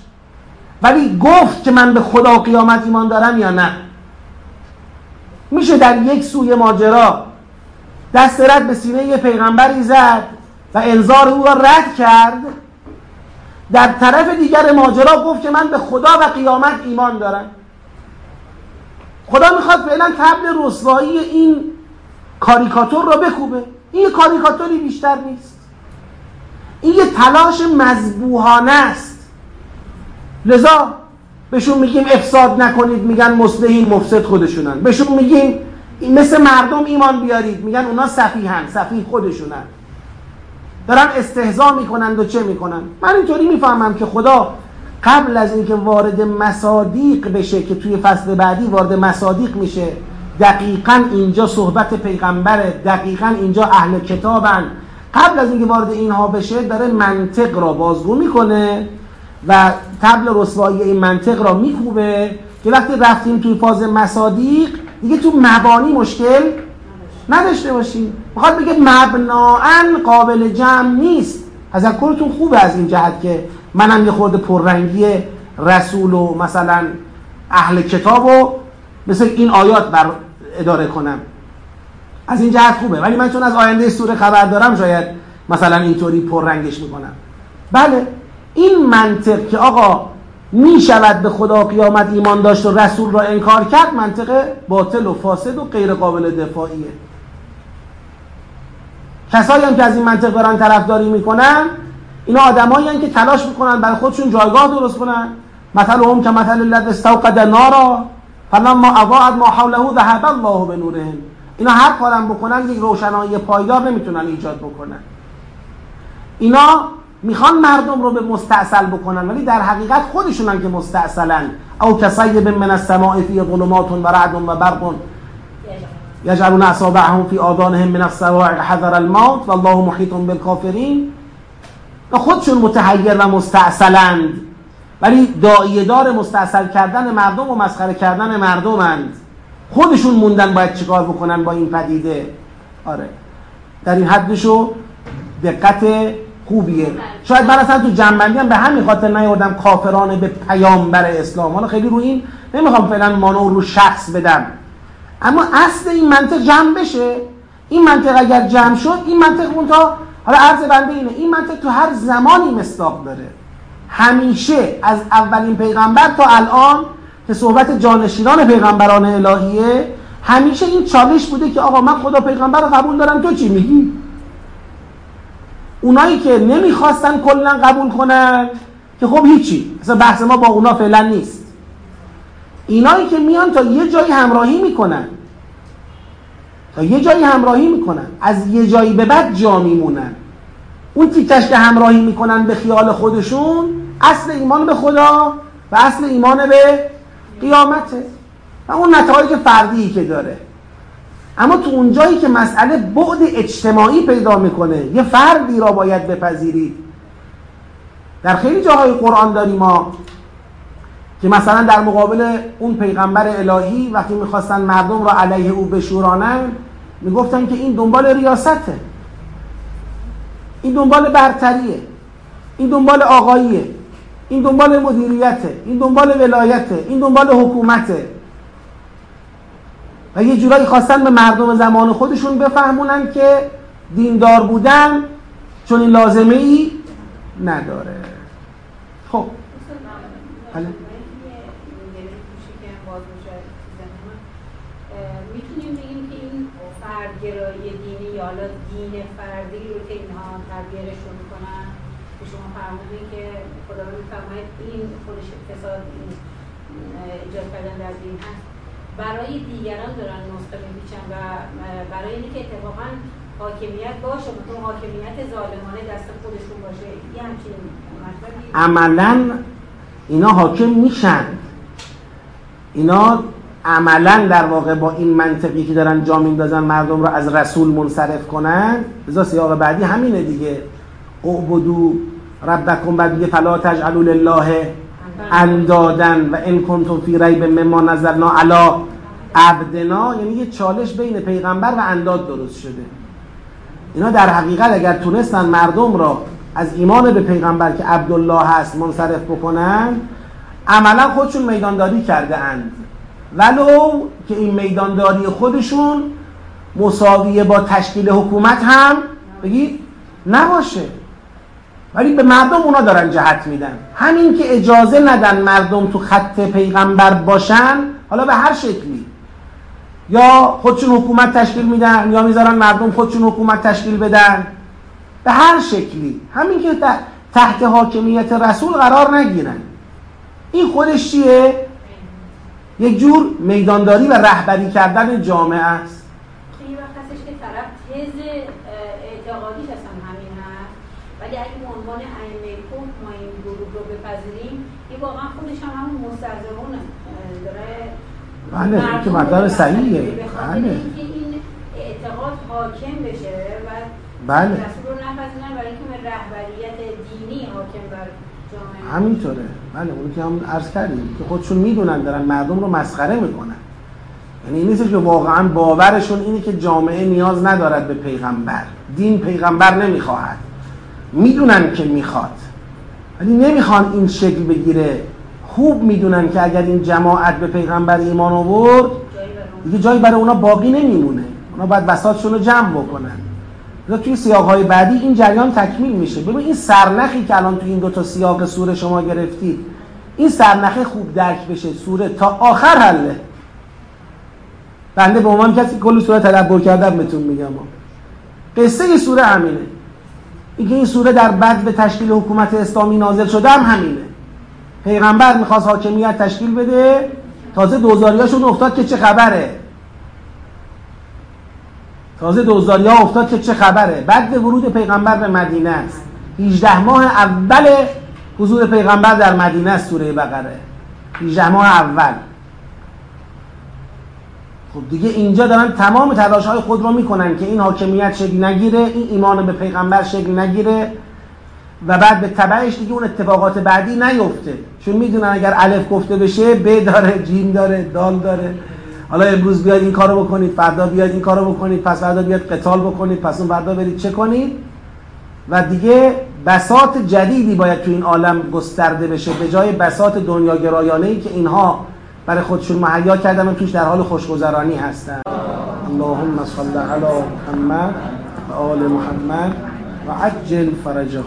ولی گفت که من به خدا و قیامت ایمان دارم یا نه؟ میشه در یک سوی ماجرا دست رد به سینه یه پیغمبری زد و انذار او را رد کرد؟ در طرف دیگر ماجرا گفت که من به خدا و قیامت ایمان دارم. خدا می‌خواد فعلا تبل رسوایی این کاریکاتور را بکوبه. این یه کاریکاتوری بیشتر نیست. این یه تلاش مذبوحانه است. لذا بهشون میگیم افساد نکنید میگن مصلحین مفسد خودشونن. بهشون میگیم مثل مردم ایمان بیارید. میگن اونا صفیحن صفیح خودشونن. دارن استهزا می‌کنند و چه می‌کنن من اینطوری می‌فهمم که خدا قبل از اینکه وارد مصادیق بشه که توی فصل بعدی وارد مصادیق میشه دقیقا اینجا صحبت پیغمبره دقیقا اینجا اهل کتابن. قبل از اینکه وارد اینها بشه داره منطق را بازگو می‌کنه و تبل رسوایی این منطق را میکوبه که وقتی رفتیم توی فاز مصادیق دیگه تو مبانی مشکل نداشته باشیم. می‌خواد بگه مبناعا قابل جمع نیست. تذکرتون خوبه از این جهت که منم یه خورده پررنگی رسول و مثلا اهل کتاب و مثل این آیات بر اداره کنم. از این جهت خوبه. ولی من چون از آینده سوره خبر دارم شاید مثلا اینطوری پررنگش می‌کنم. بله این منطق که آقا می شود به خدا قیامت ایمان داشت و رسول را انکار کرد منطق باطل و فاسد و غیر قابل دفاعیه. کسایی هم که از این منطق دارن طرفداری می‌کنن اینا آدمایی که تلاش می‌کنن برای خودشون جایگاه درست کنن. مثل هم که مثل الذی استوقد نارا. فلما اضاءت ما حوله ذهب الله بنورهم. اینا هر کارم بکنن یک روشنایی پایدار نمی‌تونن ایجاد بکنن. اینا می‌خوان مردم رو به مستعصل بکنن ولی در حقیقت خودشونن که مستعصلن او کسیب من السماء فی ظلمات و رعد و برق. یجعلون اصابعهم فی آذانهم من الصواعق حذر الموت والله محیط بالکافرین. و خودشون متحیر و مستعصلند ولی داعیه دار مستعصل کردن مردم و مسخره کردن مردمند خودشون موندن باید چیکار بکنن با این پدیده. آره. در این حدشو دقت خوبیه. شاید من اصلا تو جنبندی هم به همین خاطر نیاوردم کافرانه به پیامبر اسلام. حالا خیلی رو این نمی‌خوام فعلا مانو رو شخص بدم. اما اصل این منطق جمع بشه. این منطق اگر جمع شد این منطق اون تا حالا عرض بنده اینه این منطق تو هر زمانی مصداق داره. همیشه از اولین پیغمبر تا الان که صحبت جانشینان پیغمبران الهیه همیشه این چالش بوده که آقا من خدا پیغمبر رو قبول دارم تو چی میگی؟ اونایی که نمی‌خواستن کلا قبول کنن که خب هیچی مثلا بحث ما با اونا فعلا نیست. اینایی که میان تا یه جایی همراهی می‌کنن. تا یه جایی همراهی می‌کنن. از یه جایی به بعد جا میمونن. اون تیکش که همراهی می‌کنن به خیال خودشون اصل ایمان به خدا و اصل ایمان به قیامته. و اون نتایج فردی که داره. اما تو اون جایی که مسئله بعد اجتماعی پیدا می‌کنه یه فردی را باید بپذیرید. در خیلی جاهای قرآن داریم ما که مثلا در مقابل اون پیغمبر الهی وقتی می‌خواستن مردم را علیه او بشورانن می‌گفتن که این دنبال ریاسته. این دنبال برتریه. این دنبال آقاییه. این دنبال مدیریته. این دنبال ولایته. این دنبال حکومته. و یه جورایی خواستن به مردم زمان خودشون بفهمونن که دیندار بودن چون این لازمه ای نداره. خب. بله. می‌تونیم بگیم که این فردگرایی دینی یا حالا دین فردی رو تبیرشون می‌کنن. که شما که خدا رو میفرماید این خودش فساد این ایجاد کردن در دین هست. برای دیگران دارن نسخه میپیچن و برای اینکه اتفاقا حاکمیت باشه مثلا حاکمیت ظالمانه دست خودشون باشه. یه همچین عملا اینا حاکم میشن. اینا عملا در واقع با این منطقی که دارن جا میندازن مردم رو از رسول منصرف کنن بذار سیاق بعدی همینه دیگه. اعبدو ربکم بعد دیگه فلا تجعلوا لله اندادن و ان کنتم فی ریب مما نزلنا علی عبدنا. یعنی یه چالش بین پیغمبر و انداد درست شده. اینا در حقیقت اگر تونستن مردم را از ایمان به پیغمبر که عبدالله هست منصرف بکنن عملا خودشون میدانداری کرده اند. ولو که این میدانداری خودشون مساویه با تشکیل حکومت هم بگید نباشه. ولی به مردم اونا دارن جهت میدن. همین که اجازه ندن مردم تو خط پیغمبر باشن حالا به هر شکلی. یا خودشون حکومت تشکیل میدن یا می‌ذارن مردم خودشون حکومت تشکیل بدن. به هر شکلی. همین که تحت حاکمیت رسول قرار نگیرن. این خودش چیه؟ یک جور میدانداری و رهبری کردن جامعه است. خیلی وقت هستش که طرف تز اعتقادیش اصلا همین هست. ولی اگه به عنوان ائمه ما این گروه رو بپذیریم این واقعا خودش هم همون مستضعفون داره بله این که مطلب خاطر بله. این اعتقاد حاکم بشه و بله. رسول رو نپذیرن برای اینکه رهبریت دینی حاکم بر همینطوره. بله اون که هم عرض کردیم که خودشون می‌دونن دارن مردم رو مسخره می‌کنن. یعنی این نیستش که واقعا باورشون اینه که جامعه نیاز ندارد به پیغمبر. دین پیغمبر نمی‌خواهد. می‌دونن که می‌خواد. ولی نمی‌خوان این شکل بگیره. خوب می‌دونن که اگر این جماعت به پیغمبر ایمان آورد دیگه جایی برای اونا باقی نمیمونه. اونا باید بساطشون رو جمع بکنن. لذا توی سیاقهای بعدی این جریان تکمیل میشه. ببین این سرنخی که الان توی این دو تا سیاق سوره شما گرفتید این سرنخه خوب درک بشه سوره تا آخر حله. بنده به عنوان کسی کل سوره تدبر کردم بهتون میگم. قصه سوره همینه. اینکه این سوره در بعد به تشکیل حکومت اسلامی نازل شده هم همینه. پیغمبر می‌خواست حاکمیت تشکیل بده تازه دوزاریاشون افتاد که چه خبره؟ تازه دوزاری ها افتاد که چه خبره؟ بعد ورود پیغمبر به مدینه است. 18 ماه اول حضور پیغمبر در مدینه است سوره بقره. 18 ماه اول. خب دیگه اینجا دارن تمام تلاش های خود رو می‌کنن که این حاکمیت شکل نگیره این ایمان به پیغمبر شکل نگیره و بعد به تبعش دیگه اون اتفاقات بعدی نیفته. چون می‌دونن اگر الف گفته بشه ب داره جیم داره دال داره. حالا امروز بیاید این کارو بکنید فردا بیاید این کارو بکنید پس فردا بیاید قتال بکنید پس اون فردا برید چه کنید؟ و دیگه بساط جدیدی باید تو این عالم گسترده بشه به جای بساط دنیاگرایانه ای که اینها برای خودشون مهیا کردن و توش در حال خوشگذرانی هستن. اللهم صل علی محمد و آل محمد و عجل فرجهم.